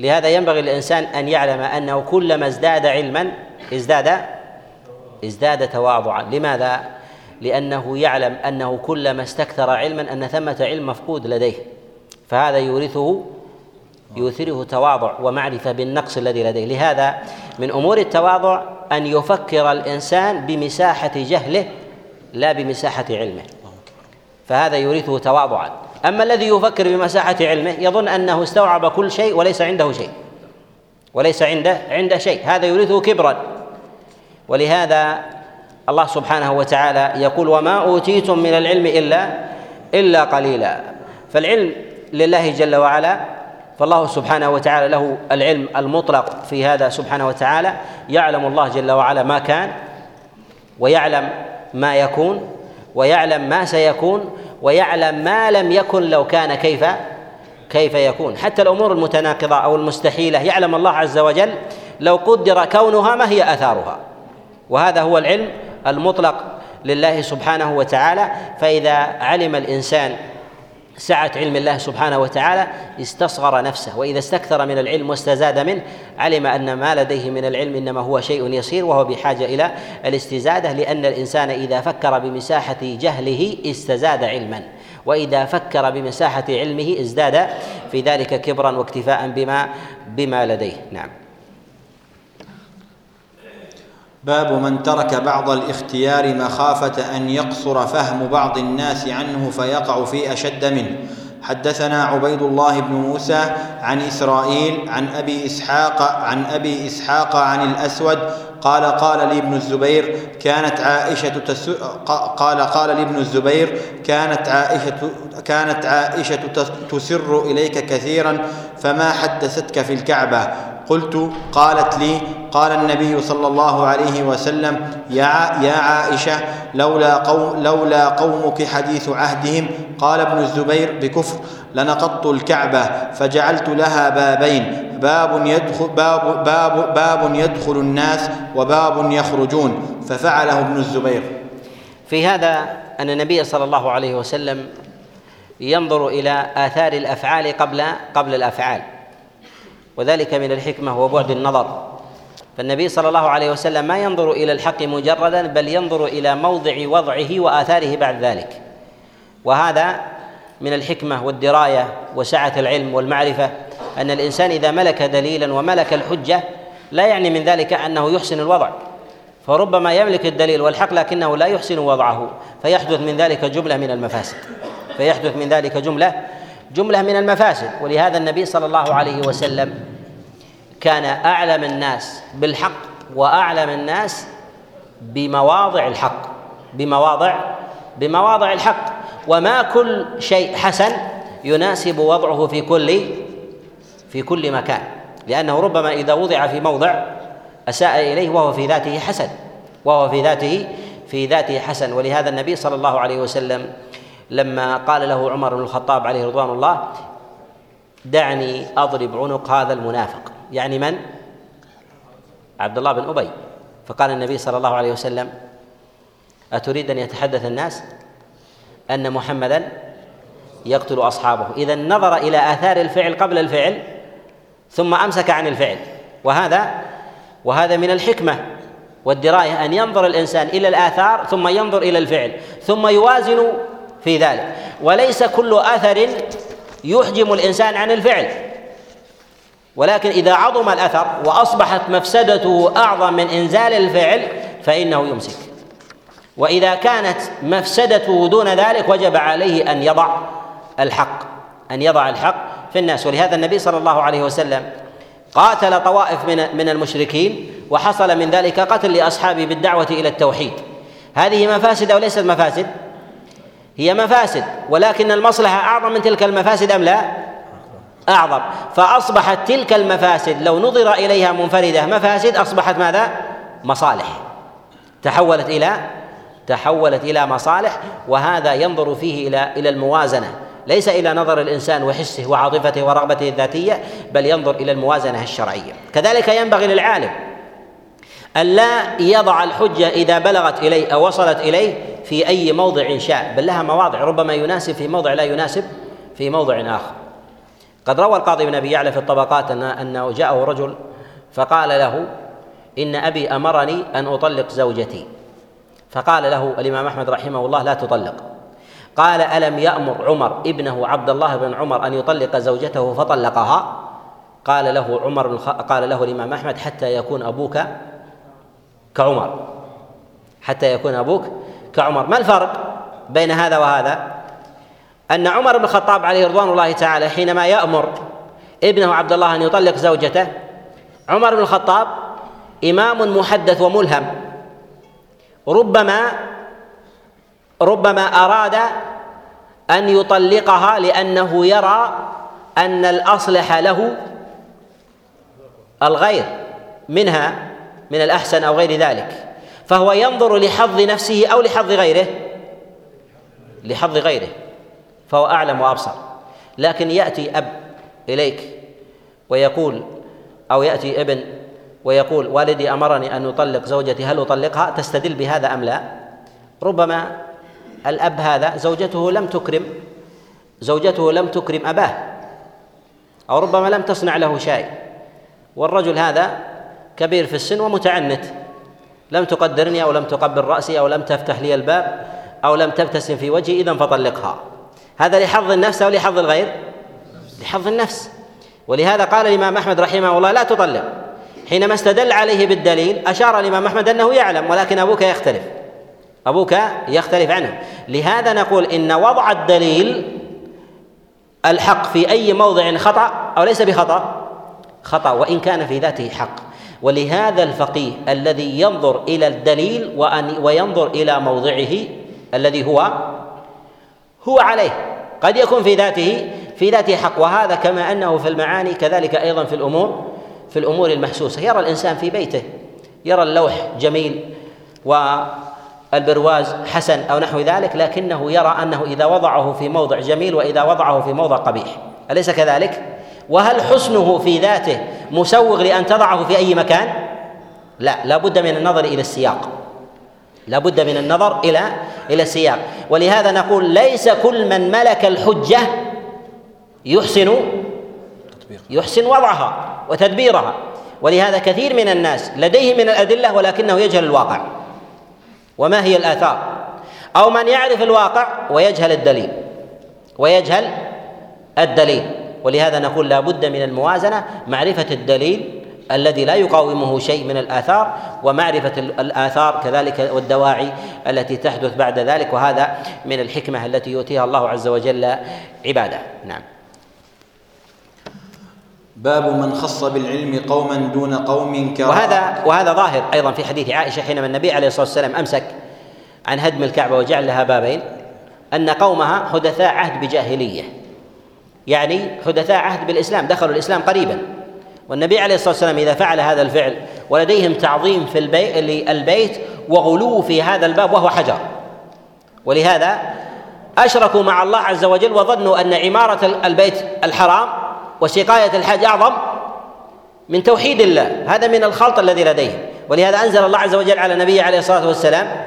لهذا ينبغي للإنسان أن يعلم أنه كلما ازداد علما ازداد ازداد تواضعا. لماذا؟ لأنه يعلم أنه كلما استكثر علما أن ثمة علم مفقود لديه. فهذا يورثه يؤثره تواضع ومعرفة بالنقص الذي لديه. لهذا من أمور التواضع أن يفكر الإنسان بمساحة جهله لا بمساحة علمه. فهذا يورثه تواضعا. أما الذي يفكر بمساحة علمه يظن أنه استوعب كل شيء وليس عنده شيء. وليس عنده عنده شيء. هذا يورثه كبرا. ولهذا الله سبحانه وتعالى يقول وما أوتيتم من العلم إلا إلا قليلا. فالعلم لله جل وعلا فالله سبحانه وتعالى له العلم المطلق في هذا سبحانه وتعالى يعلم الله جل وعلا ما كان ويعلم ما يكون ويعلم ما سيكون ويعلم ما لم يكن لو كان كيف كيف يكون. حتى الأمور المتناقضة أو المستحيلة يعلم الله عز وجل لو قدر كونها ما هي آثارها. وهذا هو العلم المطلق لله سبحانه وتعالى فإذا علم الإنسان سعة علم الله سبحانه وتعالى استصغر نفسه وإذا استكثر من العلم واستزاد منه علم أن ما لديه من العلم إنما هو شيء يسير وهو بحاجة إلى الاستزادة لأن الإنسان إذا فكر بمساحة جهله استزاد علما وإذا فكر بمساحة علمه ازداد في ذلك كبرا واكتفاء بما بما لديه. نعم. باب من ترك بعض الاختيار مخافة أن يقصر فهم بعض الناس عنه فيقع في أشد منه حدثنا عبيد الله بن موسى عن إسرائيل عن أبي إسحاق عن أبي إسحاق عن الأسود قال قال لي ابن الزبير كانت عائشة. قال قال لي ابن الزبير كانت عائشة كانت عائشة تسر إليك كثيرا فما حدثتك في الكعبة قلت قالت لي قال النبي صلى الله عليه وسلم يا يا عائشة لولا قوم لولا قومك حديث عهدهم قال ابن الزبير بكفر لنقضت الكعبة فجعلت لها بابين باب يدخل باب باب باب يدخل الناس وباب يخرجون ففعله ابن الزبير. في هذا أن النبي صلى الله عليه وسلم ينظر إلى آثار الأفعال قبل قبل الأفعال. وذلك من الحكمة وبعد النظر. فالنبي صلى الله عليه وسلم ما ينظر إلى الحق مجردا بل ينظر إلى موضع وضعه وآثاره بعد ذلك. وهذا من الحكمة والدراية وسعة العلم والمعرفة أن الإنسان إذا ملك دليلا وملك الحجة لا يعني من ذلك أنه يحسن الوضع. فربما يملك الدليل والحق لكنه لا يحسن وضعه فيحدث من ذلك جملة من المفاسد. فيحدث من ذلك جملة جملة من المفاسد ولهذا النبي صلى الله عليه وسلم كان أعلم الناس بالحق وأعلم الناس بمواضع الحق بمواضع بمواضع الحق. وما كل شيء حسن يناسب وضعه في كل في كل مكان لأنه ربما إذا وضع في موضع أساء إليه وهو في ذاته حسن وهو في ذاته في ذاته حسن. ولهذا النبي صلى الله عليه وسلم لما قال له عمر بن الخطاب عليه رضوان الله دعني أضرب عنق هذا المنافق. يعني من؟ عبد الله بن أبي. فقال النبي صلى الله عليه وسلم أتريد أن يتحدث الناس أن محمدا يقتل أصحابه. إذا نظر إلى آثار الفعل قبل الفعل ثم أمسك عن الفعل. وهذا وهذا من الحكمة والدراية أن ينظر الإنسان إلى الآثار ثم ينظر إلى الفعل ثم يوازن في ذلك. وليس كل أثر يحجم الإنسان عن الفعل. ولكن إذا عظم الأثر وأصبحت مفسدته أعظم من إنزال الفعل فإنه يمسك. وإذا كانت مفسدته دون ذلك وجب عليه أن يضع الحق أن يضع الحق في الناس. ولهذا النبي صلى الله عليه وسلم قاتل طوائف من من المشركين وحصل من ذلك قتل لأصحابه بالدعوة إلى التوحيد. هذه مفاسد أو ليست مفاسد؟ هي مفاسد ولكن المصلحة أعظم من تلك المفاسد أم لا؟ أعظم. فأصبحت تلك المفاسد لو نظر إليها منفردة مفاسد أصبحت ماذا؟ مصالح. تحولت إلى تحولت إلى مصالح وهذا ينظر فيه إلى إلى الموازنة. ليس إلى نظر الإنسان وحسه وعاطفته ورغبته الذاتية بل ينظر إلى الموازنة الشرعية. كذلك ينبغي للعالم ألا يضع الحجة إذا بلغت إليه أو وصلت إليه في أي موضع شاء بل لها مواضع ربما يناسب في موضع لا يناسب في موضع آخر. قد روى القاضي بن أبي يعلى في الطبقات أن أنه جاءه رجل فقال له إن أبي أمرني أن أطلق زوجتي. فقال له الإمام أحمد رحمه الله لا تطلق. قال ألم يأمر عمر ابنه عبد الله بن عمر أن يطلق زوجته فطلقها؟ قال له عمر قال له الإمام أحمد حتى يكون أبوك كعمر. حتى يكون أبوك كعمر. ما الفرق بين هذا وهذا؟ أن عمر بن الخطاب عليه رضوان الله تعالى حينما يأمر ابنه عبد الله أن يطلق زوجته عمر بن الخطاب إمام محدث وملهم. ربما ربما أراد أن يطلقها لأنه يرى أن الأصلح له الغير منها من الأحسن أو غير ذلك. فهو ينظر لحظ نفسه أو لحظ غيره. لحظ غيره. فهو أعلم وأبصر. لكن يأتي أب إليك ويقول أو يأتي ابن ويقول والدي أمرني أن أطلق زوجتي هل أطلقها؟ تستدل بهذا أم لا؟ ربما الأب هذا زوجته لم تكرم زوجته لم تكرم أباه أو ربما لم تصنع له شيء. والرجل هذا كبير في السن ومتعنت لم تقدرني أو لم تقبل رأسي أو لم تفتح لي الباب أو لم تبتسم في وجهي إذا فطلقها. هذا لحظ النفس أو لحظ الغير؟ لحظ النفس. ولهذا قال الإمام أحمد رحمه الله لا تطلق. حينما استدل عليه بالدليل أشار الإمام أحمد أنه يعلم ولكن أبوك يختلف. أبوك يختلف عنه. لهذا نقول إن وضع الدليل الحق في أي موضع خطأ أو ليس بخطأ خطأ وإن كان في ذاته حق. ولهذا الفقيه الذي ينظر إلى الدليل وأن وينظر إلى موضعه الذي هو هو عليه. قد يكون في ذاته في ذاته حق. وهذا كما أنه في المعاني كذلك أيضا في الأمور في الأمور المحسوسة. يرى الإنسان في بيته. يرى اللوح جميل والبرواز حسن أو نحو ذلك لكنه يرى أنه إذا وضعه في موضع جميل وإذا وضعه في موضع قبيح. أليس كذلك؟ وهل حسنه في ذاته مسوغ لأن تضعه في أي مكان؟ لا لا بد من النظر إلى السياق. لا بد من النظر إلى إلى السياق. ولهذا نقول ليس كل من ملك الحجة يحسن يحسن وضعها وتدبيرها. ولهذا كثير من الناس لديه من الأدلة ولكنه يجهل الواقع. وما هي الآثار؟ أو من يعرف الواقع ويجهل الدليل. ويجهل الدليل. ولهذا نقول لا بد من الموازنة معرفة الدليل الذي لا يقاومه شيء من الآثار ومعرفة الآثار كذلك والدواعي التي تحدث بعد ذلك وهذا من الحكمة التي يؤتيها الله عز وجل عباده. نعم. باب من خص بالعلم قوما دون قوم كرام. وهذا وهذا ظاهر أيضا في حديث عائشة حينما النبي عليه الصلاة والسلام أمسك عن هدم الكعبة وجعل لها بابين أن قومها حدثاء عهد بجاهلية. يعني حدثاء عهد بالإسلام دخلوا الإسلام قريبا. والنبي عليه الصلاة والسلام إذا فعل هذا الفعل ولديهم تعظيم في البيت للبيت وغلو في هذا الباب وهو حجر. ولهذا أشركوا مع الله عز وجل وظنوا أن عمارة البيت الحرام وسقايه الحاج أعظم من توحيد الله. هذا من الخلط الذي لديهم. ولهذا أنزل الله عز وجل على النبي عليه الصلاة والسلام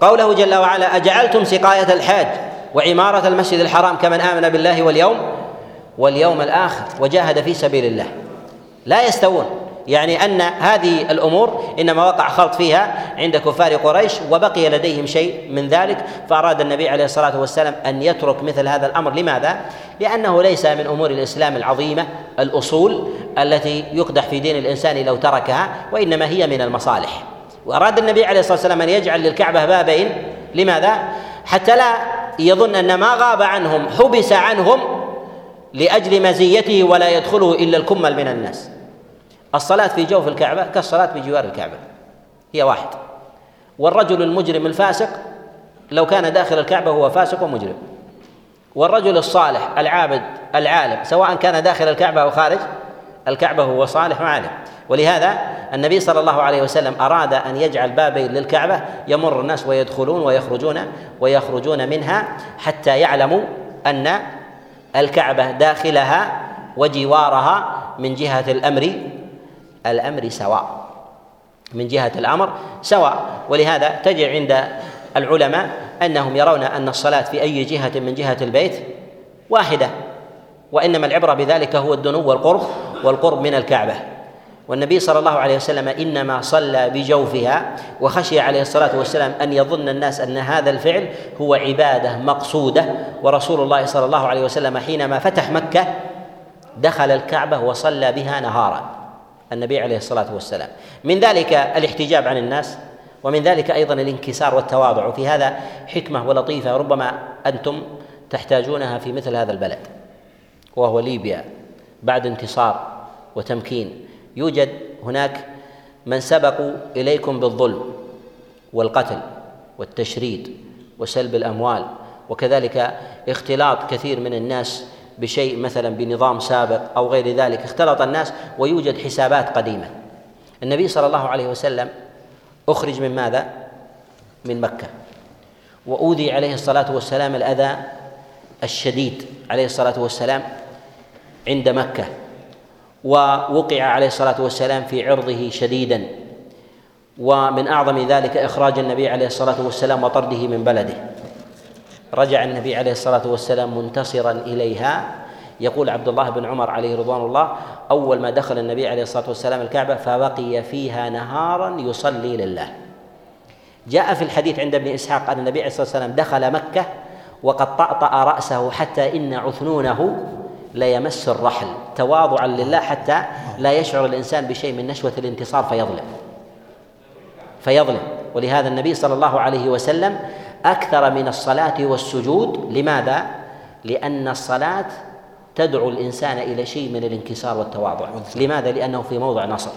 قوله جل وعلا أجعلتم سقايه الحاج وعمارة المسجد الحرام كمن آمن بالله واليوم واليوم الآخر وجاهد في سبيل الله. لا يستوون. يعني أن هذه الأمور إنما وقع خلط فيها عند كفار قريش وبقي لديهم شيء من ذلك. فأراد النبي عليه الصلاة والسلام أن يترك مثل هذا الأمر. لماذا؟ لأنه ليس من أمور الإسلام العظيمة الأصول التي يقدح في دين الإنسان لو تركها وإنما هي من المصالح. وأراد النبي عليه الصلاة والسلام أن يجعل للكعبة بابين. لماذا؟ حتى لا يظن أن ما غاب عنهم حبس عنهم لأجل مزيته ولا يدخله إلا الكمل من الناس. الصلاة في جوف الكعبة كالصلاة بجوار الكعبة. هي واحد. والرجل المجرم الفاسق لو كان داخل الكعبة هو فاسق ومجرم. والرجل الصالح العابد العالم سواء كان داخل الكعبة أو خارج الكعبة هو صالح وعالم. ولهذا النبي صلى الله عليه وسلم أراد أن يجعل بابين للكعبة يمر الناس ويدخلون ويخرجون ويخرجون منها حتى يعلموا أن الكعبة داخلها وجوارها من جهة الأمر الأمر سواء من جهة الأمر سواء. ولهذا تجد عند العلماء أنهم يرون أن الصلاة في أي جهة من جهة البيت واحدة وإنما العبرة بذلك هو الدنو والقرب والقرب من الكعبة. والنبي صلى الله عليه وسلم إنما صلى بجوفها وخشي عليه الصلاة والسلام أن يظن الناس أن هذا الفعل هو عبادة مقصودة. ورسول الله صلى الله عليه وسلم حينما فتح مكة دخل الكعبة وصلى بها نهارا النبي عليه الصلاة والسلام. من ذلك الاحتجاب عن الناس ومن ذلك أيضا الانكسار والتواضع. وفي هذا حكمة ولطيفة ربما أنتم تحتاجونها في مثل هذا البلد وهو ليبيا بعد انتصار وتمكين يوجد هناك من سبقوا إليكم بالظلم والقتل والتشريد وسلب الأموال وكذلك اختلاط كثير من الناس بشيء مثلا بنظام سابق أو غير ذلك اختلط الناس ويوجد حسابات قديمة. النبي صلى الله عليه وسلم أخرج من ماذا؟ من مكة. وأوذي عليه الصلاة والسلام الأذى الشديد عليه الصلاة والسلام عند مكة. ووقع عليه الصلاة والسلام في عرضه شديدا. ومن أعظم ذلك إخراج النبي عليه الصلاة والسلام وطرده من بلده. رجع النبي عليه الصلاة والسلام منتصرا إليها. يقول عبد الله بن عمر عليه رضوان الله أول ما دخل النبي عليه الصلاة والسلام الكعبة فبقي فيها نهارا يصلي لله. جاء في الحديث عند ابن إسحاق أن النبي عليه الصلاة والسلام دخل مكة وقد طأطأ رأسه حتى إن عثنونه ليمس الرحل تواضعا لله حتى لا يشعر الإنسان بشيء من نشوة الانتصار فيظلم. فيظلم. ولهذا النبي صلى الله عليه وسلم أكثر من الصلاة والسجود. لماذا؟ لأن الصلاة تدعو الإنسان إلى شيء من الانكسار والتواضع. لماذا؟ لأنه في موضع نصر.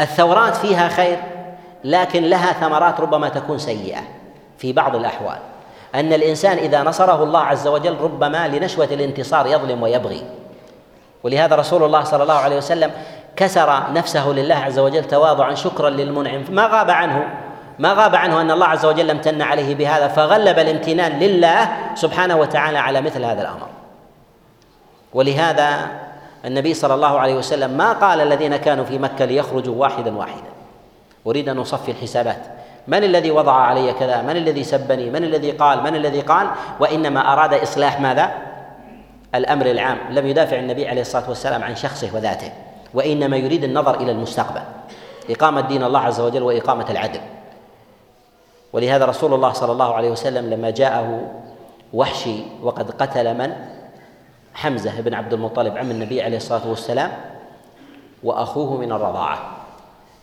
الثورات فيها خير لكن لها ثمرات ربما تكون سيئة في بعض الأحوال. أن الإنسان إذا نصره الله عز وجل ربما لنشوة الانتصار يظلم ويبغي. ولهذا رسول الله صلى الله عليه وسلم كسر نفسه لله عز وجل تواضعا شكرا للمنعم. ما غاب عنه؟ ما غاب عنه أن الله عز وجل امتن عليه بهذا فغلب الامتنان لله سبحانه وتعالى على مثل هذا الأمر. ولهذا النبي صلى الله عليه وسلم ما قال الذين كانوا في مكة ليخرجوا واحدا واحدا. أريد أن أصفي الحسابات. من الذي وضع علي كذا؟ من الذي سبني؟ من الذي قال؟ من الذي قال؟ وإنما أراد إصلاح ماذا؟ الأمر العام. لم يدافع النبي عليه الصلاة والسلام عن شخصه وذاته وإنما يريد النظر إلى المستقبل. إقامة دين الله عز وجل وإقامة العدل. ولهذا رسول الله صلى الله عليه وسلم لما جاءه وحشي وقد قتل من؟ حمزة بن عبد المطلب عم النبي عليه الصلاة والسلام وأخوه من الرضاعة.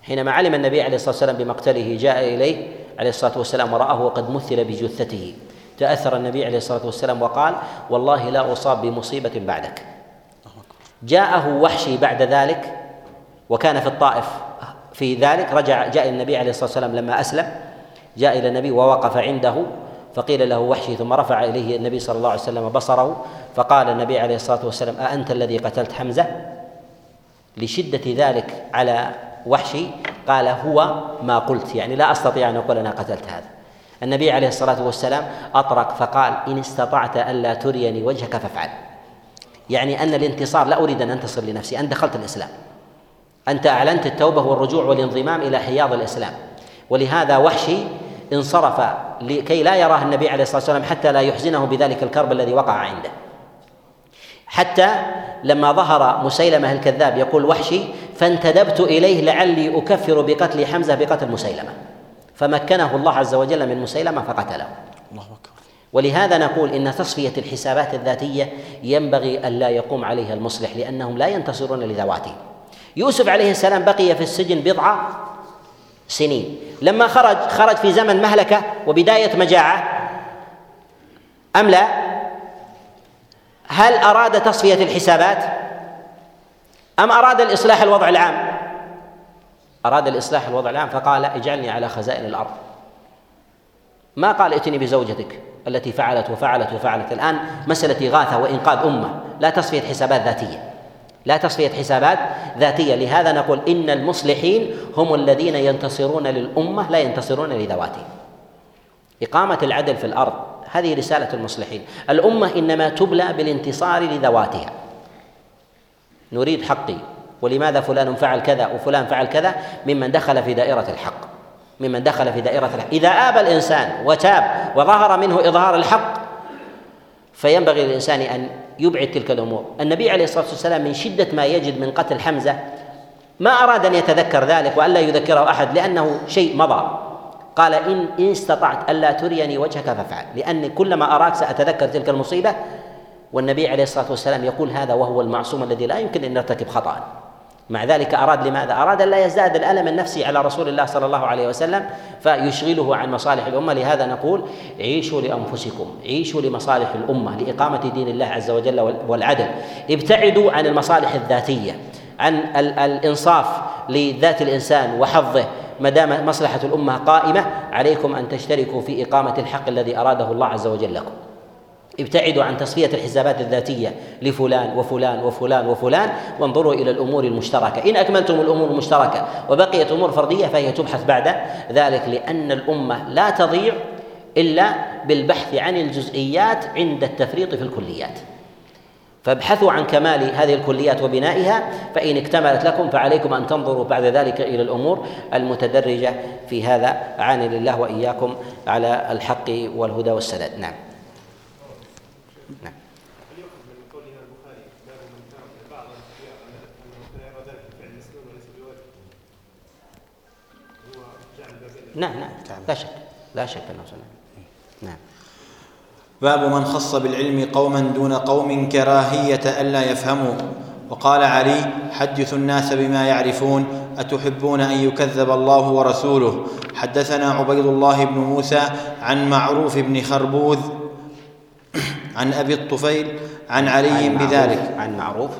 حينما علم النبي عليه الصلاة والسلام بمقتله جاء إليه عليه الصلاة والسلام ورآه وقد مثل بجثته. تأثر النبي عليه الصلاة والسلام وقال والله لا أصاب بمصيبة بعدك. جاءه وحشي بعد ذلك وكان في الطائف في ذلك رجع جاء النبي عليه الصلاة والسلام لما أسلم جاء إلى النبي ووقف عنده فقيل له وحشي ثم رفع إليه النبي صلى الله عليه وسلم بصره فقال النبي عليه الصلاة والسلام أأنت الذي قتلت حمزة؟ لشدة ذلك على وحشي قال هو ما قلت يعني لا أستطيع أن أقول أنا قتلت هذا. النبي عليه الصلاة والسلام أطرق فقال إن استطعت ألا تريني وجهك فافعل. يعني أن الانتصار لا أريد أن أنتصر لنفسي انت دخلت الإسلام. أنت أعلنت التوبة والرجوع والانضمام إلى حياض الإسلام. ولهذا وحشي انصرف لكي لا يراه النبي عليه الصلاة والسلام حتى لا يحزنه بذلك الكرب الذي وقع عنده. حتى لما ظهر مسيلمة الكذاب يقول وحشي فانتدبت إليه لعلي أكفر بقتل حمزة بقتل مسيلمة. فمكنه الله عز وجل من مسيلمة فقتله. الله أكبر. ولهذا نقول إن تصفية الحسابات الذاتية ينبغي أن لا يقوم عليها المصلح لأنهم لا ينتصرون لذواتهم. يوسف عليه السلام بقي في السجن بضع سنين. لما خرج خرج في زمن مهلكة وبداية مجاعة. أم لا؟ هل أراد تصفية الحسابات؟ أم أراد الإصلاح الوضع العام؟ أراد الإصلاح الوضع العام فقال اجعلني على خزائن الأرض. ما قال ائتني بزوجتك التي فعلت وفعلت وفعلت. الآن مسألة إغاثة وإنقاذ أمة. لا تصفية حسابات ذاتية. لا تصفية حسابات ذاتية. لهذا نقول إن المصلحين هم الذين ينتصرون للأمة لا ينتصرون لذواتهم. إقامة العدل في الأرض هذه رسالة المصلحين. الأمة إنما تبلى بالانتصار لذواتها. نريد حقي ولماذا فلان فعل كذا وفلان فعل كذا؟ ممن دخل في دائرة الحق. ممن دخل في دائرة الحق. إذا آب الإنسان وتاب وظهر منه إظهار الحق فينبغي للإنسان أن يبعد تلك الأمور. النبي عليه الصلاة والسلام من شدة ما يجد من قتل حمزة ما أراد أن يتذكر ذلك وألا يذكره أحد لأنه شيء مضى. قال إن إن استطعت ألا تريني وجهك فافعل لأني كلما أراك سأتذكر تلك المصيبة والنبي عليه الصلاة والسلام يقول هذا وهو المعصوم الذي لا يمكن أن يرتكب خطأ. مع ذلك أراد لماذا؟ أراد أن لا يزداد الألم النفسي على رسول الله صلى الله عليه وسلم فيشغله عن مصالح الأمة. لهذا نقول عيشوا لأنفسكم عيشوا لمصالح الأمة لإقامة دين الله عز وجل والعدل. ابتعدوا عن المصالح الذاتية عن الإنصاف لذات الإنسان وحظه. ما دام مصلحة الأمة قائمة عليكم أن تشتركوا في إقامة الحق الذي أراده الله عز وجل لكم. ابتعدوا عن تصفية الحسابات الذاتية لفلان وفلان وفلان وفلان وانظروا إلى الأمور المشتركة. إن أكملتم الأمور المشتركة وبقيت أمور فردية فهي تبحث بعد ذلك لأن الأمة لا تضيع إلا بالبحث عن الجزئيات عند التفريط في الكليات. فابحثوا عن كمال هذه الكليات وبنائها فإن اكتملت لكم فعليكم أن تنظروا بعد ذلك إلى الأمور المتدرجة في هذا. أعاني لله وإياكم على الحق والهدى والسداد. نعم. نعم. نعم نعم لا شك لا شك أنه نعم. باب من خص بالعلم قوما دون قوم كراهية ألا يفهموا. وقال علي حدثوا الناس بما يعرفون أتحبون أن يكذب الله ورسوله؟ حدثنا عبيد الله بن موسى عن معروف بن خربوذ عن أبي الطفيل عن علي عن بذلك. عن معروف.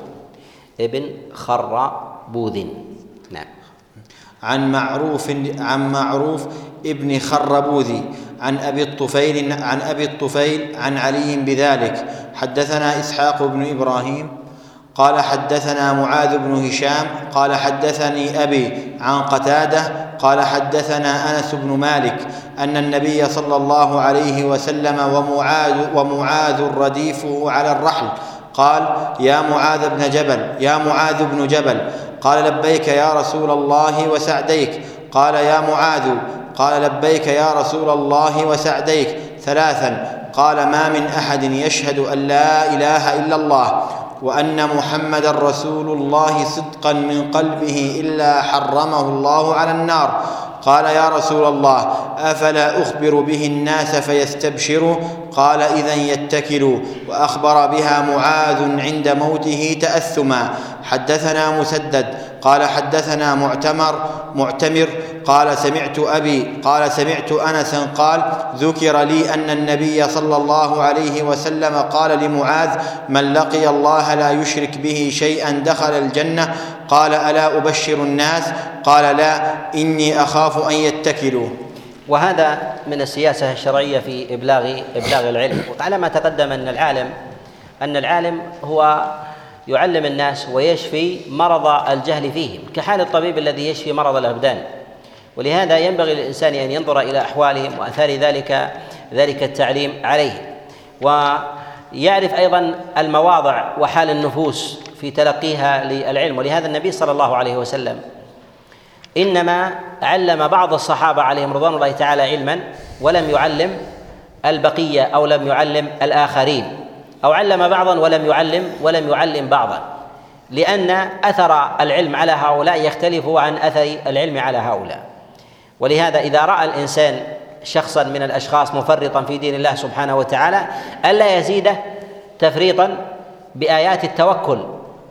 ابن خربوذ نعم. عن معروف عن معروف ابن خربوذ عن أبي الطفيل عن أبي الطفيل عن علي بذلك. حدثنا إسحاق بن إبراهيم قال حدثنا معاذ بن هشام قال حدثني أبي عن قتادة قال حدثنا أنس بن مالك أن النبي صلى الله عليه وسلم ومعاذ ومعاذ رديفه على الرحل. قال يا معاذ بن جبل يا معاذ بن جبل. قال لبيك يا رسول الله وسعديك. قال يا معاذ. قال لبيك يا رسول الله وسعديك. ثلاثا قال ما من أحد يشهد أن لا إله إلا الله. وأن محمدا رسول الله صدقا من قلبه إلا حرمه الله على النار. قال يا رسول الله أفلا أخبر به الناس فيستبشروا قال اذا يتكلوا وأخبر بها معاذ عند موته تأثما. حدثنا مسدد. قال حدثنا معتمر معتمر قال سمعت أبي قال سمعت انسا قال ذكر لي أن النبي صلى الله عليه وسلم قال لمعاذ من لقي الله لا يشرك به شيئا دخل الجنة. قال ألا أبشر الناس؟ قال لا إني أخاف أن يتكلوا. وهذا من السياسة الشرعية في إبلاغ إبلاغ العلم. وعلى ما تقدم أن العالم أن العالم هو يعلم الناس ويشفي مرض الجهل فيهم كحال الطبيب الذي يشفي مرض الأبدان. ولهذا ينبغي للإنسان أن ينظر إلى أحوالهم وأثار ذلك ذلك التعليم عليهم ويعرف أيضا المواضع وحال النفوس في تلقيها للعلم. ولهذا النبي صلى الله عليه وسلم إنما علم بعض الصحابة عليهم رضوان الله تعالى علما ولم يعلم البقية أو لم يعلم الآخرين. أو علم بعضا ولم يعلم ولم يعلم بعضا. لأن أثر العلم على هؤلاء يختلف عن أثر العلم على هؤلاء. ولهذا إذا رأى الإنسان شخصا من الأشخاص مفرطا في دين الله سبحانه وتعالى ألا يزيده تفريطا بآيات التوكل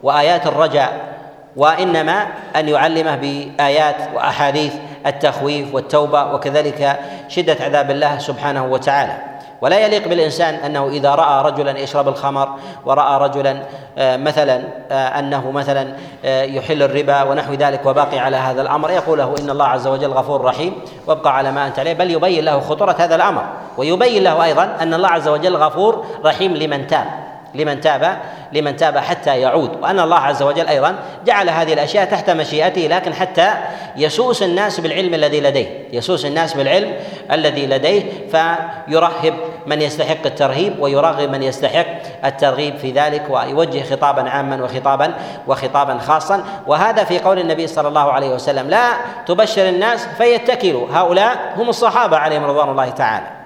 وآيات الرجاء وإنما أن يعلمه بآيات وأحاديث التخويف والتوبة وكذلك شدة عذاب الله سبحانه وتعالى. ولا يليق بالإنسان أنه إذا رأى رجلا يشرب الخمر ورأى رجلا آه، مثلا آه، أنه مثلا آه، يحل الربا ونحو ذلك وباقي على هذا الأمر يقول له إن الله عز وجل غفور رحيم وابقى على ما أنت عليه بل يبين له خطورة هذا الأمر ويبين له أيضا أن الله عز وجل غفور رحيم لمن تاب. لمن تاب لمن تاب حتى يعود. وأن الله عز وجل أيضا جعل هذه الأشياء تحت مشيئته لكن حتى يسوس الناس بالعلم الذي لديه. يسوس الناس بالعلم الذي لديه فيرهب من يستحق الترهيب ويرغب من يستحق الترغيب في ذلك ويوجه خطابا عاما وخطابا وخطابا خاصا. وهذا في قول النبي صلى الله عليه وسلم لا تبشر الناس فيتكلوا. هؤلاء هم الصحابة عليهم رضوان الله تعالى.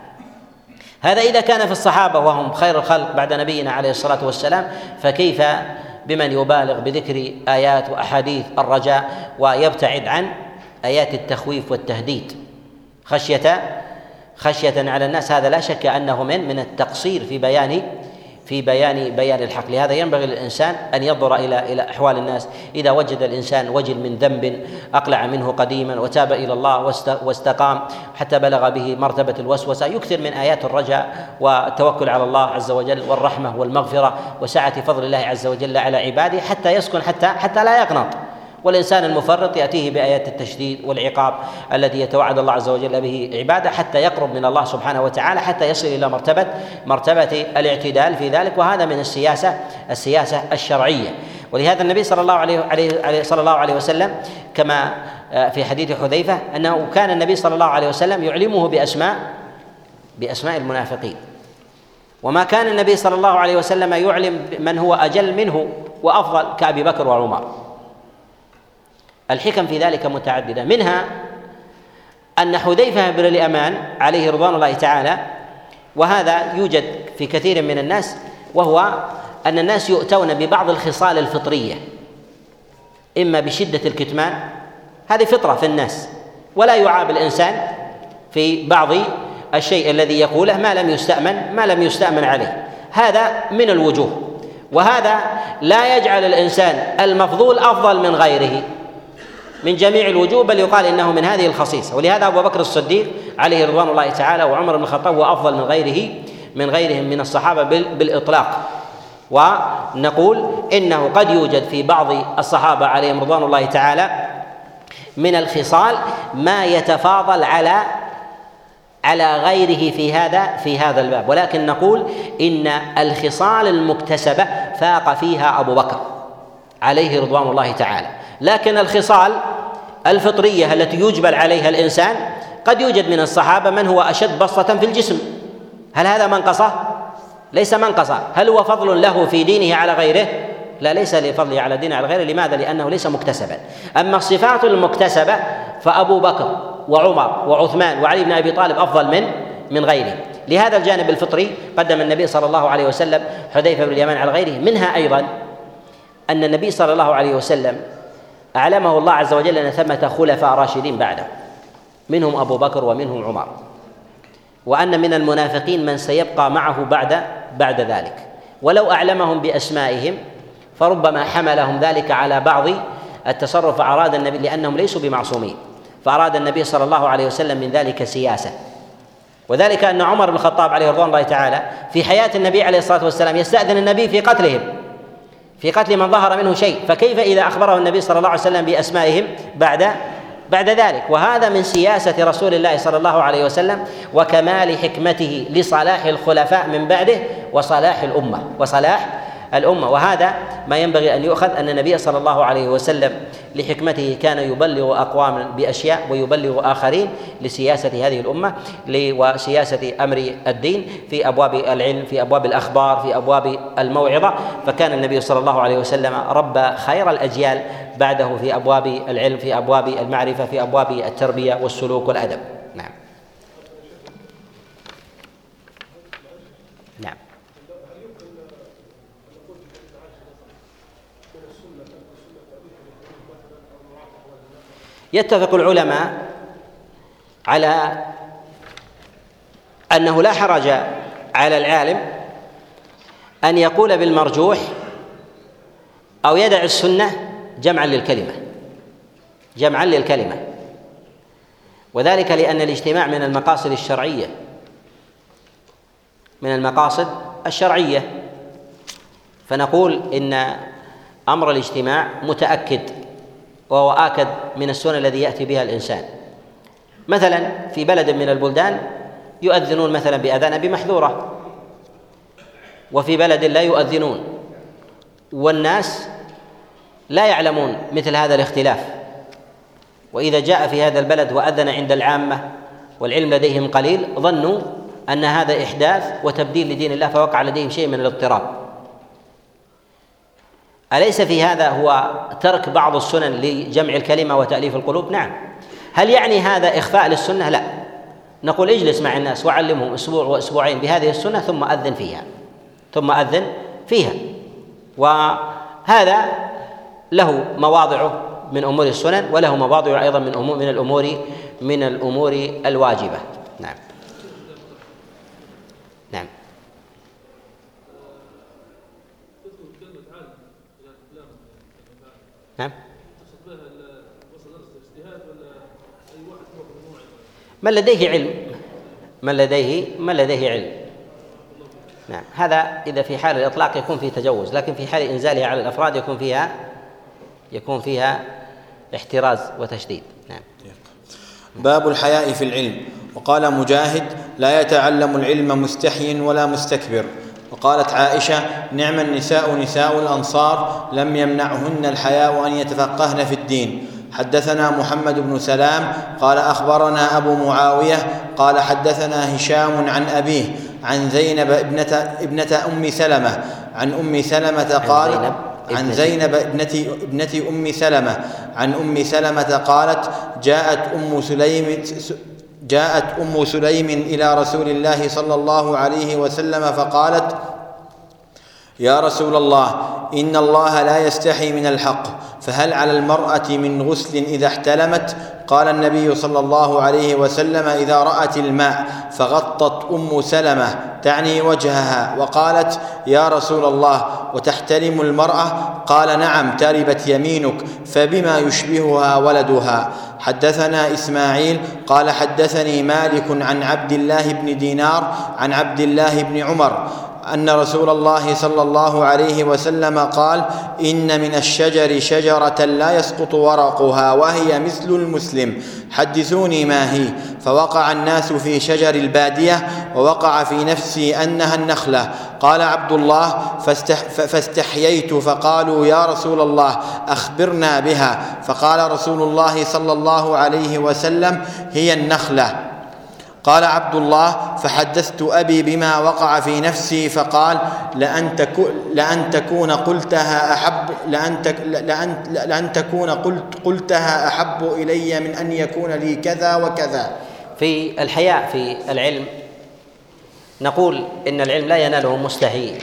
هذا إذا كان في الصحابة وهم خير الخلق بعد نبينا عليه الصلاة والسلام فكيف بمن يبالغ بذكر آيات وأحاديث الرجاء ويبتعد عن آيات التخويف والتهديد؟ خشية خشية على الناس. هذا لا شك أنه من من التقصير في بيان في بيان بيان الحق. لهذا ينبغي للإنسان أن ينظر إلى إلى أحوال الناس. إذا وجد الإنسان وجل من ذنب أقلع منه قديما وتاب إلى الله واستقام حتى بلغ به مرتبة الوسوسة. يكثر من آيات الرجاء والتوكل على الله عز وجل والرحمة والمغفرة وسعة فضل الله عز وجل على عباده حتى يسكن حتى حتى لا يقنط. والإنسان المفرط يأتيه بآيات التشديد والعقاب الذي يتوعد الله عز وجل به عباده حتى يقرب من الله سبحانه وتعالى حتى يصل إلى مرتبة مرتبة الاعتدال في ذلك وهذا من السياسة السياسة الشرعية. ولهذا النبي صلى الله عليه عليه صلى الله عليه وسلم كما آه، في حديث حذيفة أنه كان النبي صلى الله عليه وسلم يعلمه بأسماء بأسماء المنافقين. وما كان النبي صلى الله عليه وسلم يعلم من هو أجل منه وأفضل كأبي بكر وعمر. الحكم في ذلك متعددة. منها أن حذيفة بن اليمان عليه رضوان الله تعالى وهذا يوجد في كثير من الناس وهو أن الناس يؤتون ببعض الخصال الفطرية إما بشدة الكتمان. هذه فطرة في الناس ولا يعاب الإنسان في بعض الشيء الذي يقوله ما لم يستأمن ما لم يستأمن عليه. هذا من الوجوه وهذا لا يجعل الإنسان المفضول أفضل من غيره. من جميع الوجوه بل يقال إنه من هذه الخصيصة. ولهذا أبو بكر الصديق عليه رضوان الله تعالى وعمر بن الخطاب هو أفضل من غيره من غيرهم من الصحابة بالإطلاق. ونقول إنه قد يوجد في بعض الصحابة عليهم رضوان الله تعالى من الخصال ما يتفاضل على على غيره في هذا في هذا الباب. ولكن نقول إن الخصال المكتسبة فاق فيها أبو بكر عليه رضوان الله تعالى. لكن الخصال الفطرية التي يجبل عليها الإنسان قد يوجد من الصحابة من هو أشد بسطة في الجسم. هل هذا منقصة؟ ليس منقصة. هل هو فضل له في دينه على غيره؟ لا ليس لفضله على دينه على غيره. لماذا؟ لأنه ليس مكتسبا. أما الصفات المكتسبة فأبو بكر وعمر وعثمان وعلي بن أبي طالب أفضل من من غيره. لهذا الجانب الفطري قدم النبي صلى الله عليه وسلم حذيفة بن اليمان على غيره. منها أيضا أن النبي صلى الله عليه وسلم أعلمه الله عز وجل أن ثمة خلفاء راشدين بعده. منهم أبو بكر ومنهم عمر. وأن من المنافقين من سيبقى معه بعد بعد ذلك. ولو أعلمهم بأسمائهم فربما حملهم ذلك على بعض التصرف أراد النبي لأنهم ليسوا بمعصومين. فأراد النبي صلى الله عليه وسلم من ذلك سياسة. وذلك أن عمر بن الخطاب عليه رضوان الله تعالى في حياة النبي عليه الصلاة والسلام يستأذن النبي في قتلهم. في قتل من ظهر منه شيء فكيف إذا أخبره النبي صلى الله عليه وسلم بأسمائهم بعد بعد ذلك؟ وهذا من سياسة رسول الله صلى الله عليه وسلم وكمال حكمته لصلاح الخلفاء من بعده وصلاح الأمة وصلاح الأمة. وهذا ما ينبغي أن يؤخذ أن النبي صلى الله عليه وسلم لحكمته كان يبلغ أقواما بأشياء ويبلغ آخرين لسياسة هذه الأمة وسياسة أمر الدين في أبواب العلم في أبواب الأخبار في أبواب الموعظة. فكان النبي صلى الله عليه وسلم ربى خير الأجيال بعده في أبواب العلم في أبواب المعرفة في أبواب التربية والسلوك والأدب نعم يتفق العلماء على أنه لا حرج على العالم أن يقول بالمرجوح أو يدع السنة جمعا للكلمة جمعا للكلمة. وذلك لأن الاجتماع من المقاصد الشرعية من المقاصد الشرعية. فنقول إن أمر الاجتماع متأكد وهو آكد من السنن الذي يأتي بها الإنسان. مثلا في بلد من البلدان يؤذنون مثلا بأذان بمحذورة وفي بلد لا يؤذنون والناس لا يعلمون مثل هذا الاختلاف. وإذا جاء في هذا البلد وأذن عند العامة والعلم لديهم قليل ظنوا أن هذا إحداث وتبديل لدين الله فوقع لديهم شيء من الاضطراب. أليس في هذا هو ترك بعض السنن لجمع الكلمة وتأليف القلوب؟ نعم. هل يعني هذا إخفاء للسنة؟ لا. نقول اجلس مع الناس وعلمهم أسبوع وأسبوعين بهذه السنة ثم أذن فيها. ثم أذن فيها. وهذا له مواضعه من أمور السنن وله مواضع أيضا من أمور من الأمور من الأمور الواجبة. نعم. نعم من لديه علم. من لديه من لديه علم. نعم. هذا إذا في حال الإطلاق يكون فيه تجوز لكن في حال إنزالها على الأفراد يكون فيها يكون فيها احتراز وتشديد. نعم. باب الحياء في العلم. وقال مجاهد لا يتعلم العلم مستحي ولا مستكبر. وقالت عائشة نعم النساء نساء الأنصار لم يمنعهن الحياء أن يتفقهن في الدين. حدثنا محمد بن سلام قال أخبرنا أبو معاوية قال حدثنا هشام عن أبيه عن زينب ابنة ابنة أم سلمة. عن أم سلمة قال عن زينب ابنة ابنة أم سلمة. عن أم سلمة قالت جاءت أم سليم جاءت أم سليم إلى رسول الله صلى الله عليه وسلم فقالت يا رسول الله إن الله لا يستحي من الحق فهل على المرأة من غسل إذا احتلمت؟ قال النبي صلى الله عليه وسلم إذا رأت الماء فغطت أم سلمة تعني وجهها وقالت يا رسول الله وتحتلم المرأة؟ قال نعم تربت يمينك فبما يشبهها ولدها. حدثنا إسماعيل قال حدثني مالك عن عبد الله بن دينار عن عبد الله بن عمر أن رسول الله صلى الله عليه وسلم قال إن من الشجر شجرة لا يسقط ورقها وهي مثل المسلم. حدثوني ما هي. فوقع الناس في شجر البادية ووقع في نفسي أنها النخلة. قال عبد الله فاستح فاستحييت. فقالوا يا رسول الله أخبرنا بها. فقال رسول الله صلى الله عليه وسلم هي النخلة. قال عبد الله فحدثت أبي بما وقع في نفسي فقال لأن لأن تكون قلتها احب لأن لأن لأن تكون قلت قلتها أحب إلي من أن يكون لي كذا وكذا. في الحياء في العلم نقول إن العلم لا يناله مستحي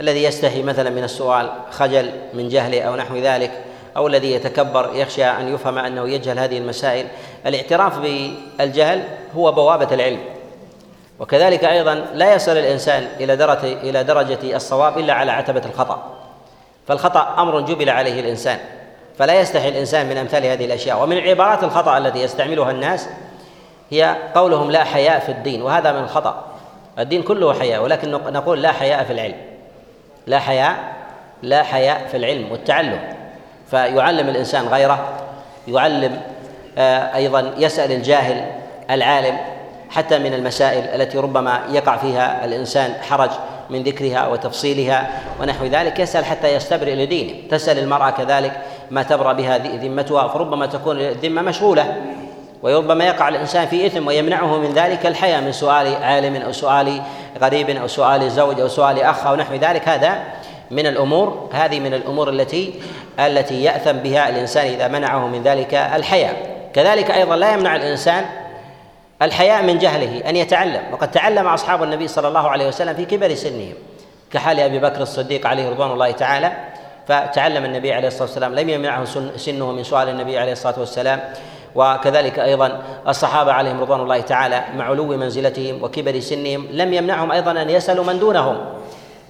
الذي يستحي مثلا من السؤال خجل من جهله أو نحو ذلك أو الذي يتكبر يخشى أن يفهم أنه يجهل هذه المسائل الاعتراف بالجهل هو بوابة العلم. وكذلك أيضا لا يصل الإنسان إلى درجه إلى درجة الصواب إلا على عتبة الخطأ. فالخطأ أمر جبل عليه الإنسان. فلا يستحي الإنسان من أمثال هذه الأشياء. ومن عبارات الخطأ التي يستعملها الناس هي قولهم لا حياء في الدين وهذا من الخطأ. الدين كله حياء ولكن نقول لا حياء في العلم. لا حياء لا حياء في العلم والتعلم. فيعلم الإنسان غيره يعلم أيضا يسأل الجاهل العالم حتى من المسائل التي ربما يقع فيها الإنسان حرج من ذكرها وتفصيلها ونحو ذلك. يسأل حتى يستبرئ لدينه تسأل المرأة كذلك ما تبرأ بها ذمتها فربما تكون الذمة مشغولة. وربما يقع الإنسان في إثم ويمنعه من ذلك الحياء من سؤال عالم أو سؤال غريب أو سؤال زوج أو سؤال أخ أو نحو ذلك. هذا من الأمور هذه من الأمور التي التي يأثم بها الإنسان إذا منعه من ذلك الحياء كذلك أيضا لا يمنع الإنسان الحياء من جهله أن يتعلم. وقد تعلم أصحاب النبي صلى الله عليه وسلم في كبر سنهم كحال أبي بكر الصديق عليه رضوان الله تعالى. فتعلم النبي عليه الصلاة والسلام لم يمنعه سنه من سؤال النبي عليه الصلاة والسلام. وكذلك أيضا الصحابة عليهم رضوان الله تعالى مع علو منزلتهم وكبر سنهم لم يمنعهم أيضا أن يسألوا من دونهم.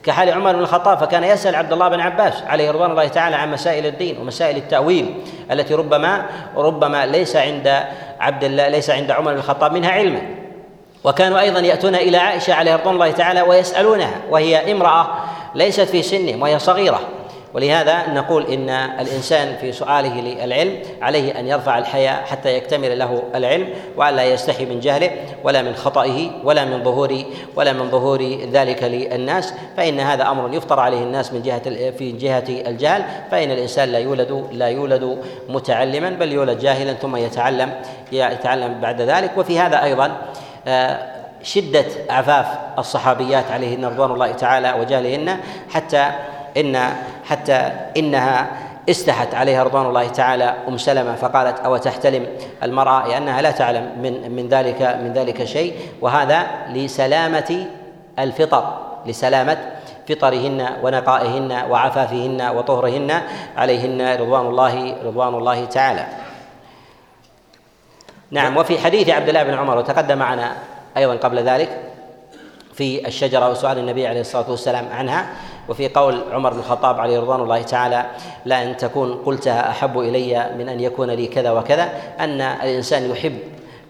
كحال عمر بن الخطاب فكان يسأل عبد الله بن عباس عليه رضوان الله تعالى عن مسائل الدين ومسائل التأويل التي ربما ربما ليس عند عبد الله ليس عند عمر بن الخطاب منها علما. وكانوا أيضا يأتون إلى عائشة عليه رضوان الله تعالى ويسألونها وهي امرأة ليست في سنهم وهي صغيرة. ولهذا نقول إن الإنسان في سؤاله للعلم عليه أن يرفع الحياء حتى يكتمل له العلم والا يستحي من جهله ولا من خطئه ولا من ظهور ولا من ظهور ذلك للناس. فإن هذا أمر يفطر عليه الناس من جهة في جهة الجهل. فإن الإنسان لا يولد لا يولد متعلما بل يولد جاهلا ثم يتعلم يتعلم بعد ذلك. وفي هذا أيضا آه، شدة عفاف الصحابيات عليهن رضوان الله تعالى وجهلهن حتى إن حتى إنها استحت عليها رضوان الله تعالى أم سلمة فقالت أو تحتلم المرأة لأنها لا تعلم من من ذلك من ذلك شيء. وهذا لسلامة الفطر لسلامة فطرهن ونقائهن وعفافهن وطهرهن عليهن رضوان الله رضوان الله تعالى. نعم وفي حديث عبد الله بن عمر وتقدم معنا أيضا قبل ذلك في الشجرة وسؤال النبي عليه الصلاة والسلام عنها وفي قول عمر بن الخطاب عليه رضوان الله تعالى لا أن تكون قلتها أحب إلي من أن يكون لي كذا وكذا. أن الإنسان يحب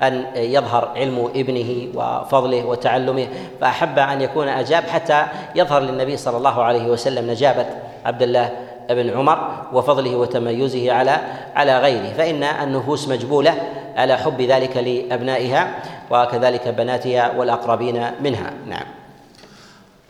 أن يظهر علم ابنه وفضله وتعلمه فأحب أن يكون أجاب حتى يظهر للنبي صلى الله عليه وسلم نجابة عبد الله بن عمر وفضله وتميزه على على غيره. فإن النفوس مجبولة على حب ذلك لأبنائها وكذلك بناتها والأقربين منها. نعم.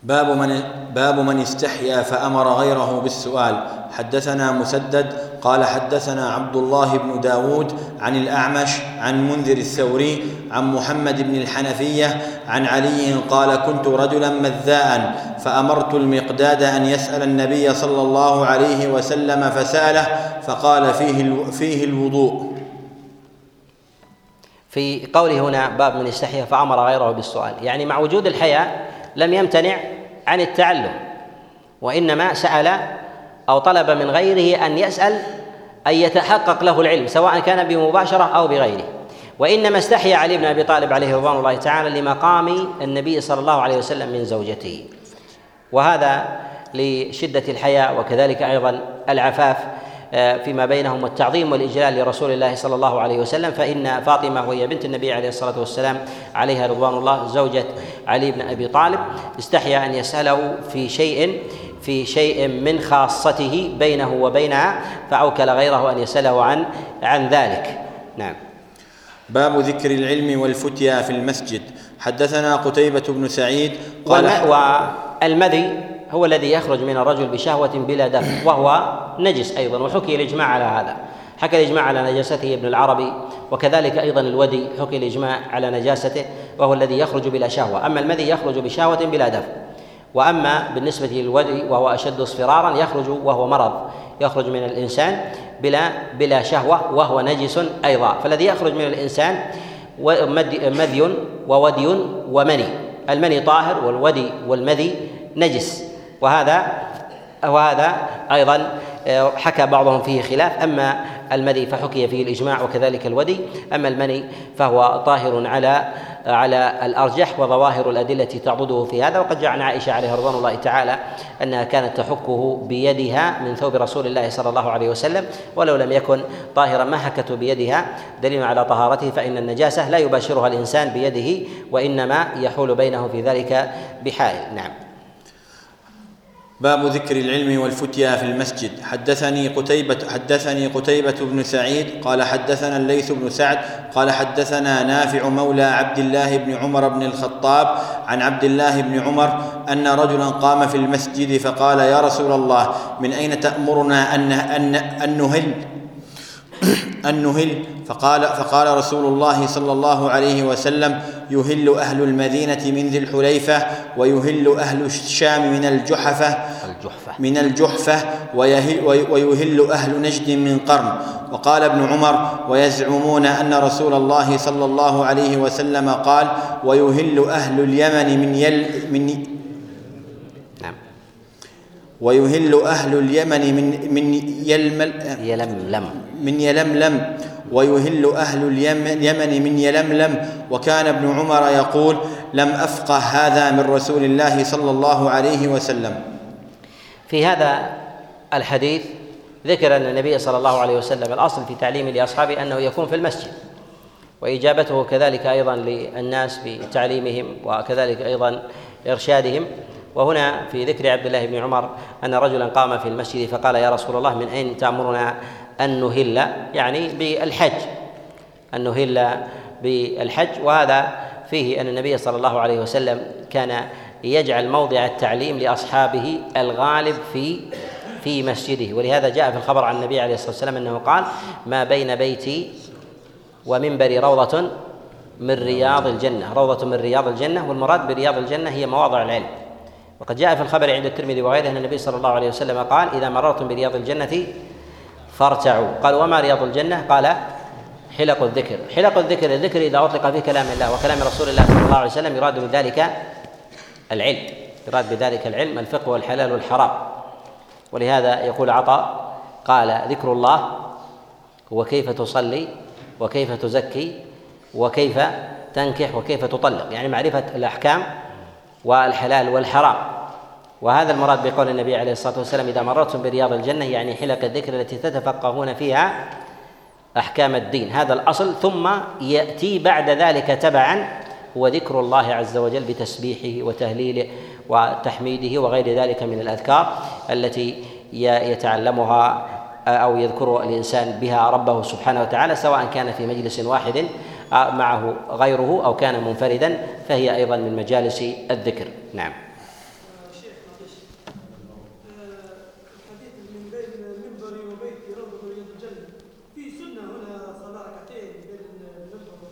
باب من باب من استحيا فأمر غيره بالسؤال. حدثنا مسدد قال حدثنا عبد الله بن داود عن الأعمش عن منذر الثوري عن محمد بن الحنفية عن علي قال كنت رجلا مذاء فأمرت المقداد أن يسأل النبي صلى الله عليه وسلم فسأله فقال فيه فيه الوضوء. في قوله هنا باب من استحيا فأمر غيره بالسؤال. يعني مع وجود الحياء لم يمتنع عن التعلم وإنما سأل أو طلب من غيره أن يسأل أن يتحقق له العلم سواء كان بمباشرة أو بغيره. وإنما استحيا علي بن أبي طالب عليه رضوان الله تعالى لمقام النبي صلى الله عليه وسلم من زوجته. وهذا لشدة الحياء وكذلك أيضا العفاف. فيما بينهم والتعظيم والإجلال لرسول الله صلى الله عليه وسلم فإن فاطمة وهي بنت النبي عليه الصلاة والسلام عليها رضوان الله زوجة علي بن أبي طالب استحيا أن يسأله في شيء في شيء من خاصته بينه وبينها فأوكل غيره أن يسأله عن عن ذلك. نعم. باب ذكر العلم والفتيا في المسجد. حدثنا قتيبة بن سعيد قال والمذي هو الذي يخرج من الرجل بشهوة بلا دفع وهو نجس أيضا وحكي الإجماع على هذا. حكى الإجماع على نجاسته ابن العربي وكذلك أيضا الودي حكي الإجماع على نجاسته وهو الذي يخرج بلا شهوة. أما الذي يخرج بشهوة بلا دفع وأما بالنسبة للودي وهو أشد اصفرارا يخرج وهو مرض. يخرج من الإنسان بلا بلا شهوة وهو نجس أيضا. فالذي يخرج من الإنسان مذي وودي ومني. المني طاهر والودي والمذي نجس. وهذا وهذا أيضا آه، حكى بعضهم فيه خلاف. أما المذي فحكي فيه الإجماع وكذلك الودي. أما المني فهو طاهر على على الأرجح وظواهر الأدلة تعضده في هذا. وقد جاء عن عائشة عليها رضوان الله تعالى أنها كانت تحكه بيدها من ثوب رسول الله صلى الله عليه وسلم. ولو لم يكن طاهرا ما حكته بيدها. دليل على طهارته فإن النجاسة لا يباشرها الإنسان بيده وإنما يحول بينه في ذلك بحائل. نعم. باب ذكر العلم والفتيا في المسجد. حدثني قتيبة حدثني قتيبة بن سعيد قال حدثنا الليث بن سعد قال حدثنا نافع مولى عبد الله بن عمر بن الخطاب عن عبد الله بن عمر أن رجلا قام في المسجد فقال يا رسول الله من أين تأمرنا أن أن أن نهل؟ أن نهل. فقال فقال رسول الله صلى الله عليه وسلم يهل أهل المدينة من ذي الحليفة ويهل أهل الشام من الجحفة. الجحفة. من الجحفة ويهل, ويهل أهل نجد من قرن. وقال ابن عمر ويزعمون أن رسول الله صلى الله عليه وسلم قال ويهل أهل اليمن من يل من نعم. ويهل أهل اليمن من من يلمل يلملم. من يلملم ويهل أهل اليمن من يلملم. وكان ابن عمر يقول لم أفقه هذا من رسول الله صلى الله عليه وسلم. في هذا الحديث ذكر أن النبي صلى الله عليه وسلم الأصل في تعليمه لأصحابه أنه يكون في المسجد وإجابته كذلك أيضا للناس بتعليمهم وكذلك أيضا إرشادهم. وهنا في ذكر عبد الله بن عمر أن رجلا قام في المسجد فقال يا رسول الله من أين تأمرنا أن نهل يعني بالحج. أن نهل بالحج وهذا فيه أن النبي صلى الله عليه وسلم كان يجعل موضع التعليم لأصحابه الغالب في في مسجده. ولهذا جاء في الخبر عن النبي عليه الصلاة والسلام أنه قال ما بين بيتي ومنبري روضة من رياض الجنة. روضة من رياض الجنة والمراد برياض الجنة هي مواضع العلم. وقد جاء في الخبر عند الترمذي وغيره أن النبي صلى الله عليه وسلم قال إذا مررتم برياض الجنة فارتعوا قال وما رياض الجنة؟ قال حلق الذكر. حلق الذكر الذكر إذا أطلق في كلام الله وكلام رسول الله صلى الله عليه وسلم يراد بذلك العلم يراد بذلك العلم الفقه والحلال والحرام. ولهذا يقول عطاء قال ذكر الله هو كيف تصلي وكيف تزكي وكيف تنكح وكيف تطلق. يعني معرفة الأحكام والحلال والحرام. وهذا المراد بقول النبي عليه الصلاة والسلام إذا مررتم برياض الجنة يعني حلق الذكر التي تتفقهون فيها أحكام الدين. هذا الأصل. ثم يأتي بعد ذلك تبعا هو ذكر الله عز وجل بتسبيحه وتهليله وتحميده وغير ذلك من الأذكار التي يتعلمها أو يذكر الإنسان بها ربه سبحانه وتعالى سواء كان في مجلس واحد معه غيره أو كان منفردا فهي أيضا من مجالس الذكر. نعم شيخ معلش الحديث من بين منبري وبيتي روضة من رياض الجنة في سنة هنا صلاة ركعتين بين المنبر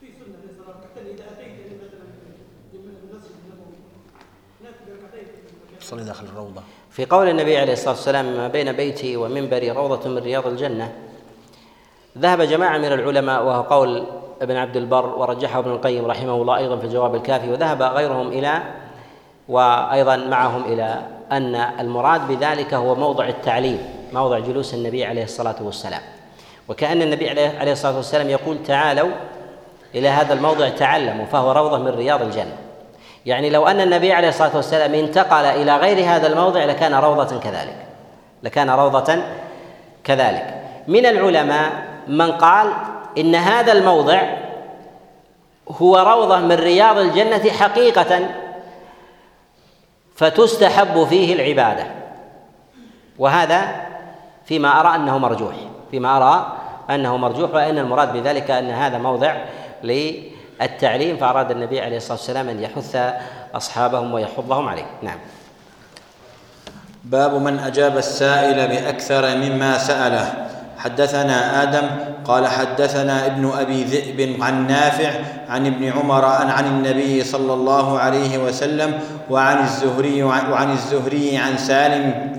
في سنة في صلاة ركعتين إذا أتيت يعني مثلا من المسجد النبوي نافذ ركعتين في المكان صلي داخل الروضة. في قول النبي عليه الصلاة والسلام ما بين بيتي ومنبري روضة من رياض الجنة. ذهب جماعة من العلماء وهو قول ابن عبد البر ورجحه ابن القيم رحمه الله أيضا في الجواب الكافي وذهب غيرهم إلى وأيضا معهم إلى أن المراد بذلك هو موضع التعليم موضع جلوس النبي عليه الصلاة والسلام. وكأن النبي عليه الصلاة والسلام يقول تعالوا إلى هذا الموضع تعلموا فهو روضة من رياض الجنة. يعني لو أن النبي عليه الصلاة والسلام انتقل إلى غير هذا الموضع لكان روضة كذلك. لكان روضة كذلك. من العلماء من قال إن هذا الموضع هو روضة من رياض الجنة حقيقة فتستحب فيه العبادة. وهذا فيما أرى أنه مرجوح. فيما أرى أنه مرجوح وأن المراد بذلك أن هذا موضع للتعليم فأراد النبي عليه الصلاة والسلام أن يحث أصحابهم ويحضهم عليه. نعم. باب من أجاب السائل بأكثر مما سأله. حدثنا آدم قال حدثنا ابن أبي ذئب عن نافع عن ابن عمر عن, عن النبي صلى الله عليه وسلم وعن الزهري وعن الزهري عن سالم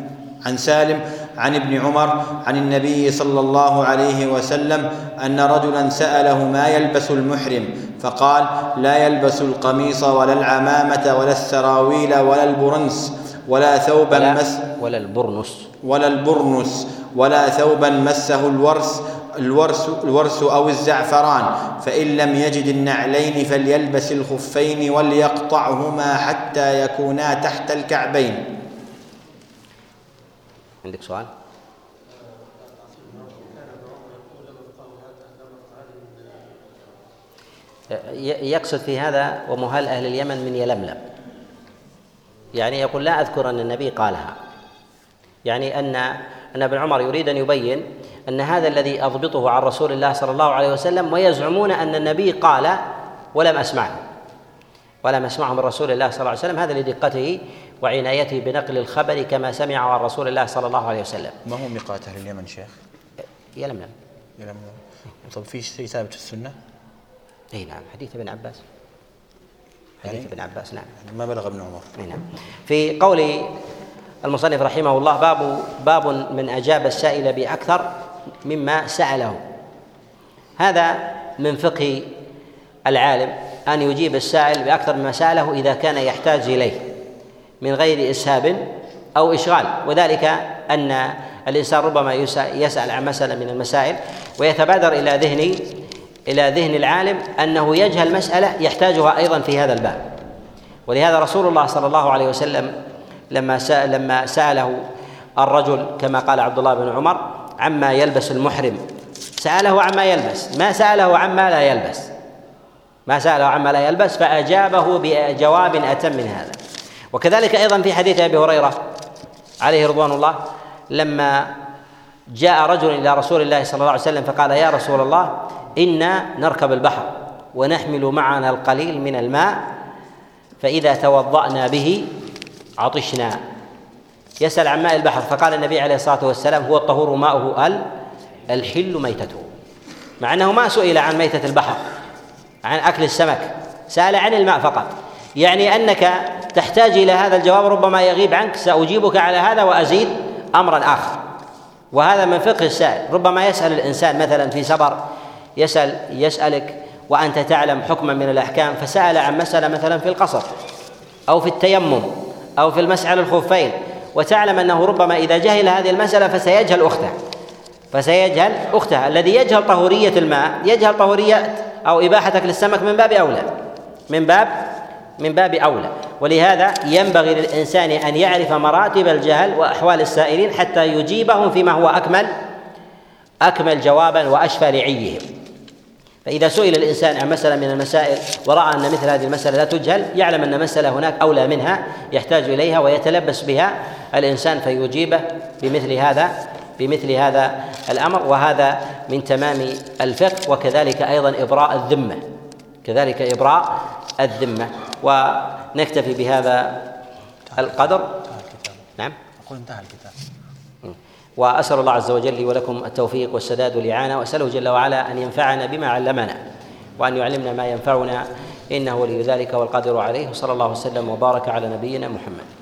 عن سالم عن ابن عمر عن النبي صلى الله عليه وسلم أن رجلا سأله ما يلبس المحرم فقال لا يلبس القميص ولا العمامة ولا السراويل ولا البرنس ولا ثوبا ولا, مس ولا البرنس. ولا البرنس ولا ثوبا مسه الورس الورس, الورس أو الزعفران فإن لم يجد النعلين فليلبس الخفين وليقطعهما حتى يكونا تحت الكعبين. عندك سؤال؟ يقصد في هذا ومهل أهل اليمن من يلملم. يعني يقول لا أذكر أن النبي قالها. يعني أن أن ابن عمر يريد أن يبين أن هذا الذي أضبطه عن رسول الله صلى الله عليه وسلم ويزعمون أن النبي قال ولم أسمعه. ولم أسمعه من رسول الله صلى الله عليه وسلم. هذا لدقته وعنايته بنقل الخبر كما سمعه عن رسول الله صلى الله عليه وسلم. ما هو ميقات أهل اليمن شيخ؟ يلملم يلملم طب في شيء ثابت في السنة؟ إي نعم. حديث ابن عباس. حديث يعني ابن عباس نعم. ما بلغ ابن عمر؟ إي نعم. في قول المصنف رحمه الله باب باب من أجاب السائل بأكثر مما سأله. هذا من فقه العالم أن يجيب السائل بأكثر مما سأله إذا كان يحتاج إليه. من غير إسهاب أو إشغال. وذلك أن الإنسان ربما يسأل عن مسألة من المسائل ويتبادر إلى ذهن إلى ذهن العالم أنه يجهل مسألة يحتاجها أيضا في هذا الباب. ولهذا رسول الله صلى الله عليه وسلم لما سأل لما سأله الرجل كما قال عبد الله بن عمر عما يلبس المحرم؟ سأله عما يلبس. ما سأله عما لا يلبس؟ ما سأله عما لا يلبس فأجابه بجواب أتم من هذا. وكذلك أيضا في حديث أبي هريرة عليه رضوان الله لما جاء رجل إلى رسول الله صلى الله عليه وسلم فقال يا رسول الله إنا نركب البحر ونحمل معنا القليل من الماء فإذا توضأنا به عطشنا. يسأل عن ماء البحر فقال النبي عليه الصلاة والسلام هو الطهور ماؤه ال الحل ميتته. مع أنه ما سئل عن ميتة البحر عن أكل السمك سأل عن الماء فقط. يعني أنك تحتاج إلى هذا الجواب ربما يغيب عنك سأجيبك على هذا وأزيد أمرا آخر. وهذا من فقه السائل. ربما يسأل الإنسان مثلا في سفر يسأل يسألك وأنت تعلم حكما من الأحكام فسأل عن مسألة مثلا في القصر أو في التيمم أو في المسح على الخفين وتعلم أنه ربما إذا جهل هذه المسألة فسيجهل أخته. فسيجهل أختها الذي يجهل طهورية الماء يجهل طهورية أو إباحتك للسمك من باب أولى. من باب من باب أولى. ولهذا ينبغي للإنسان أن يعرف مراتب الجهل وأحوال السائلين حتى يجيبهم فيما هو أكمل أكمل جوابا وأشفى لعيهم فإذا سئل الإنسان عن مسألة من المسائل ورأى أن مثل هذه المسألة لا تجهل يعلم أن مسألة هناك أولى منها يحتاج إليها ويتلبس بها الإنسان فيجيبه بمثل هذا بمثل هذا الأمر وهذا من تمام الفقه وكذلك أيضا إبراء الذمة. كذلك إبراء الذمة. ونكتفي بهذا القدر. نعم. أقول انتهى الكتاب. وأسأل الله عز وجل لي ولكم التوفيق والسداد والإعانة. وأسأله جل وعلا أن ينفعنا بما علمنا وأن يعلمنا ما ينفعنا. إنه ولي ذلك والقادر عليه. وصلى الله وسلم وبارك على نبينا محمد.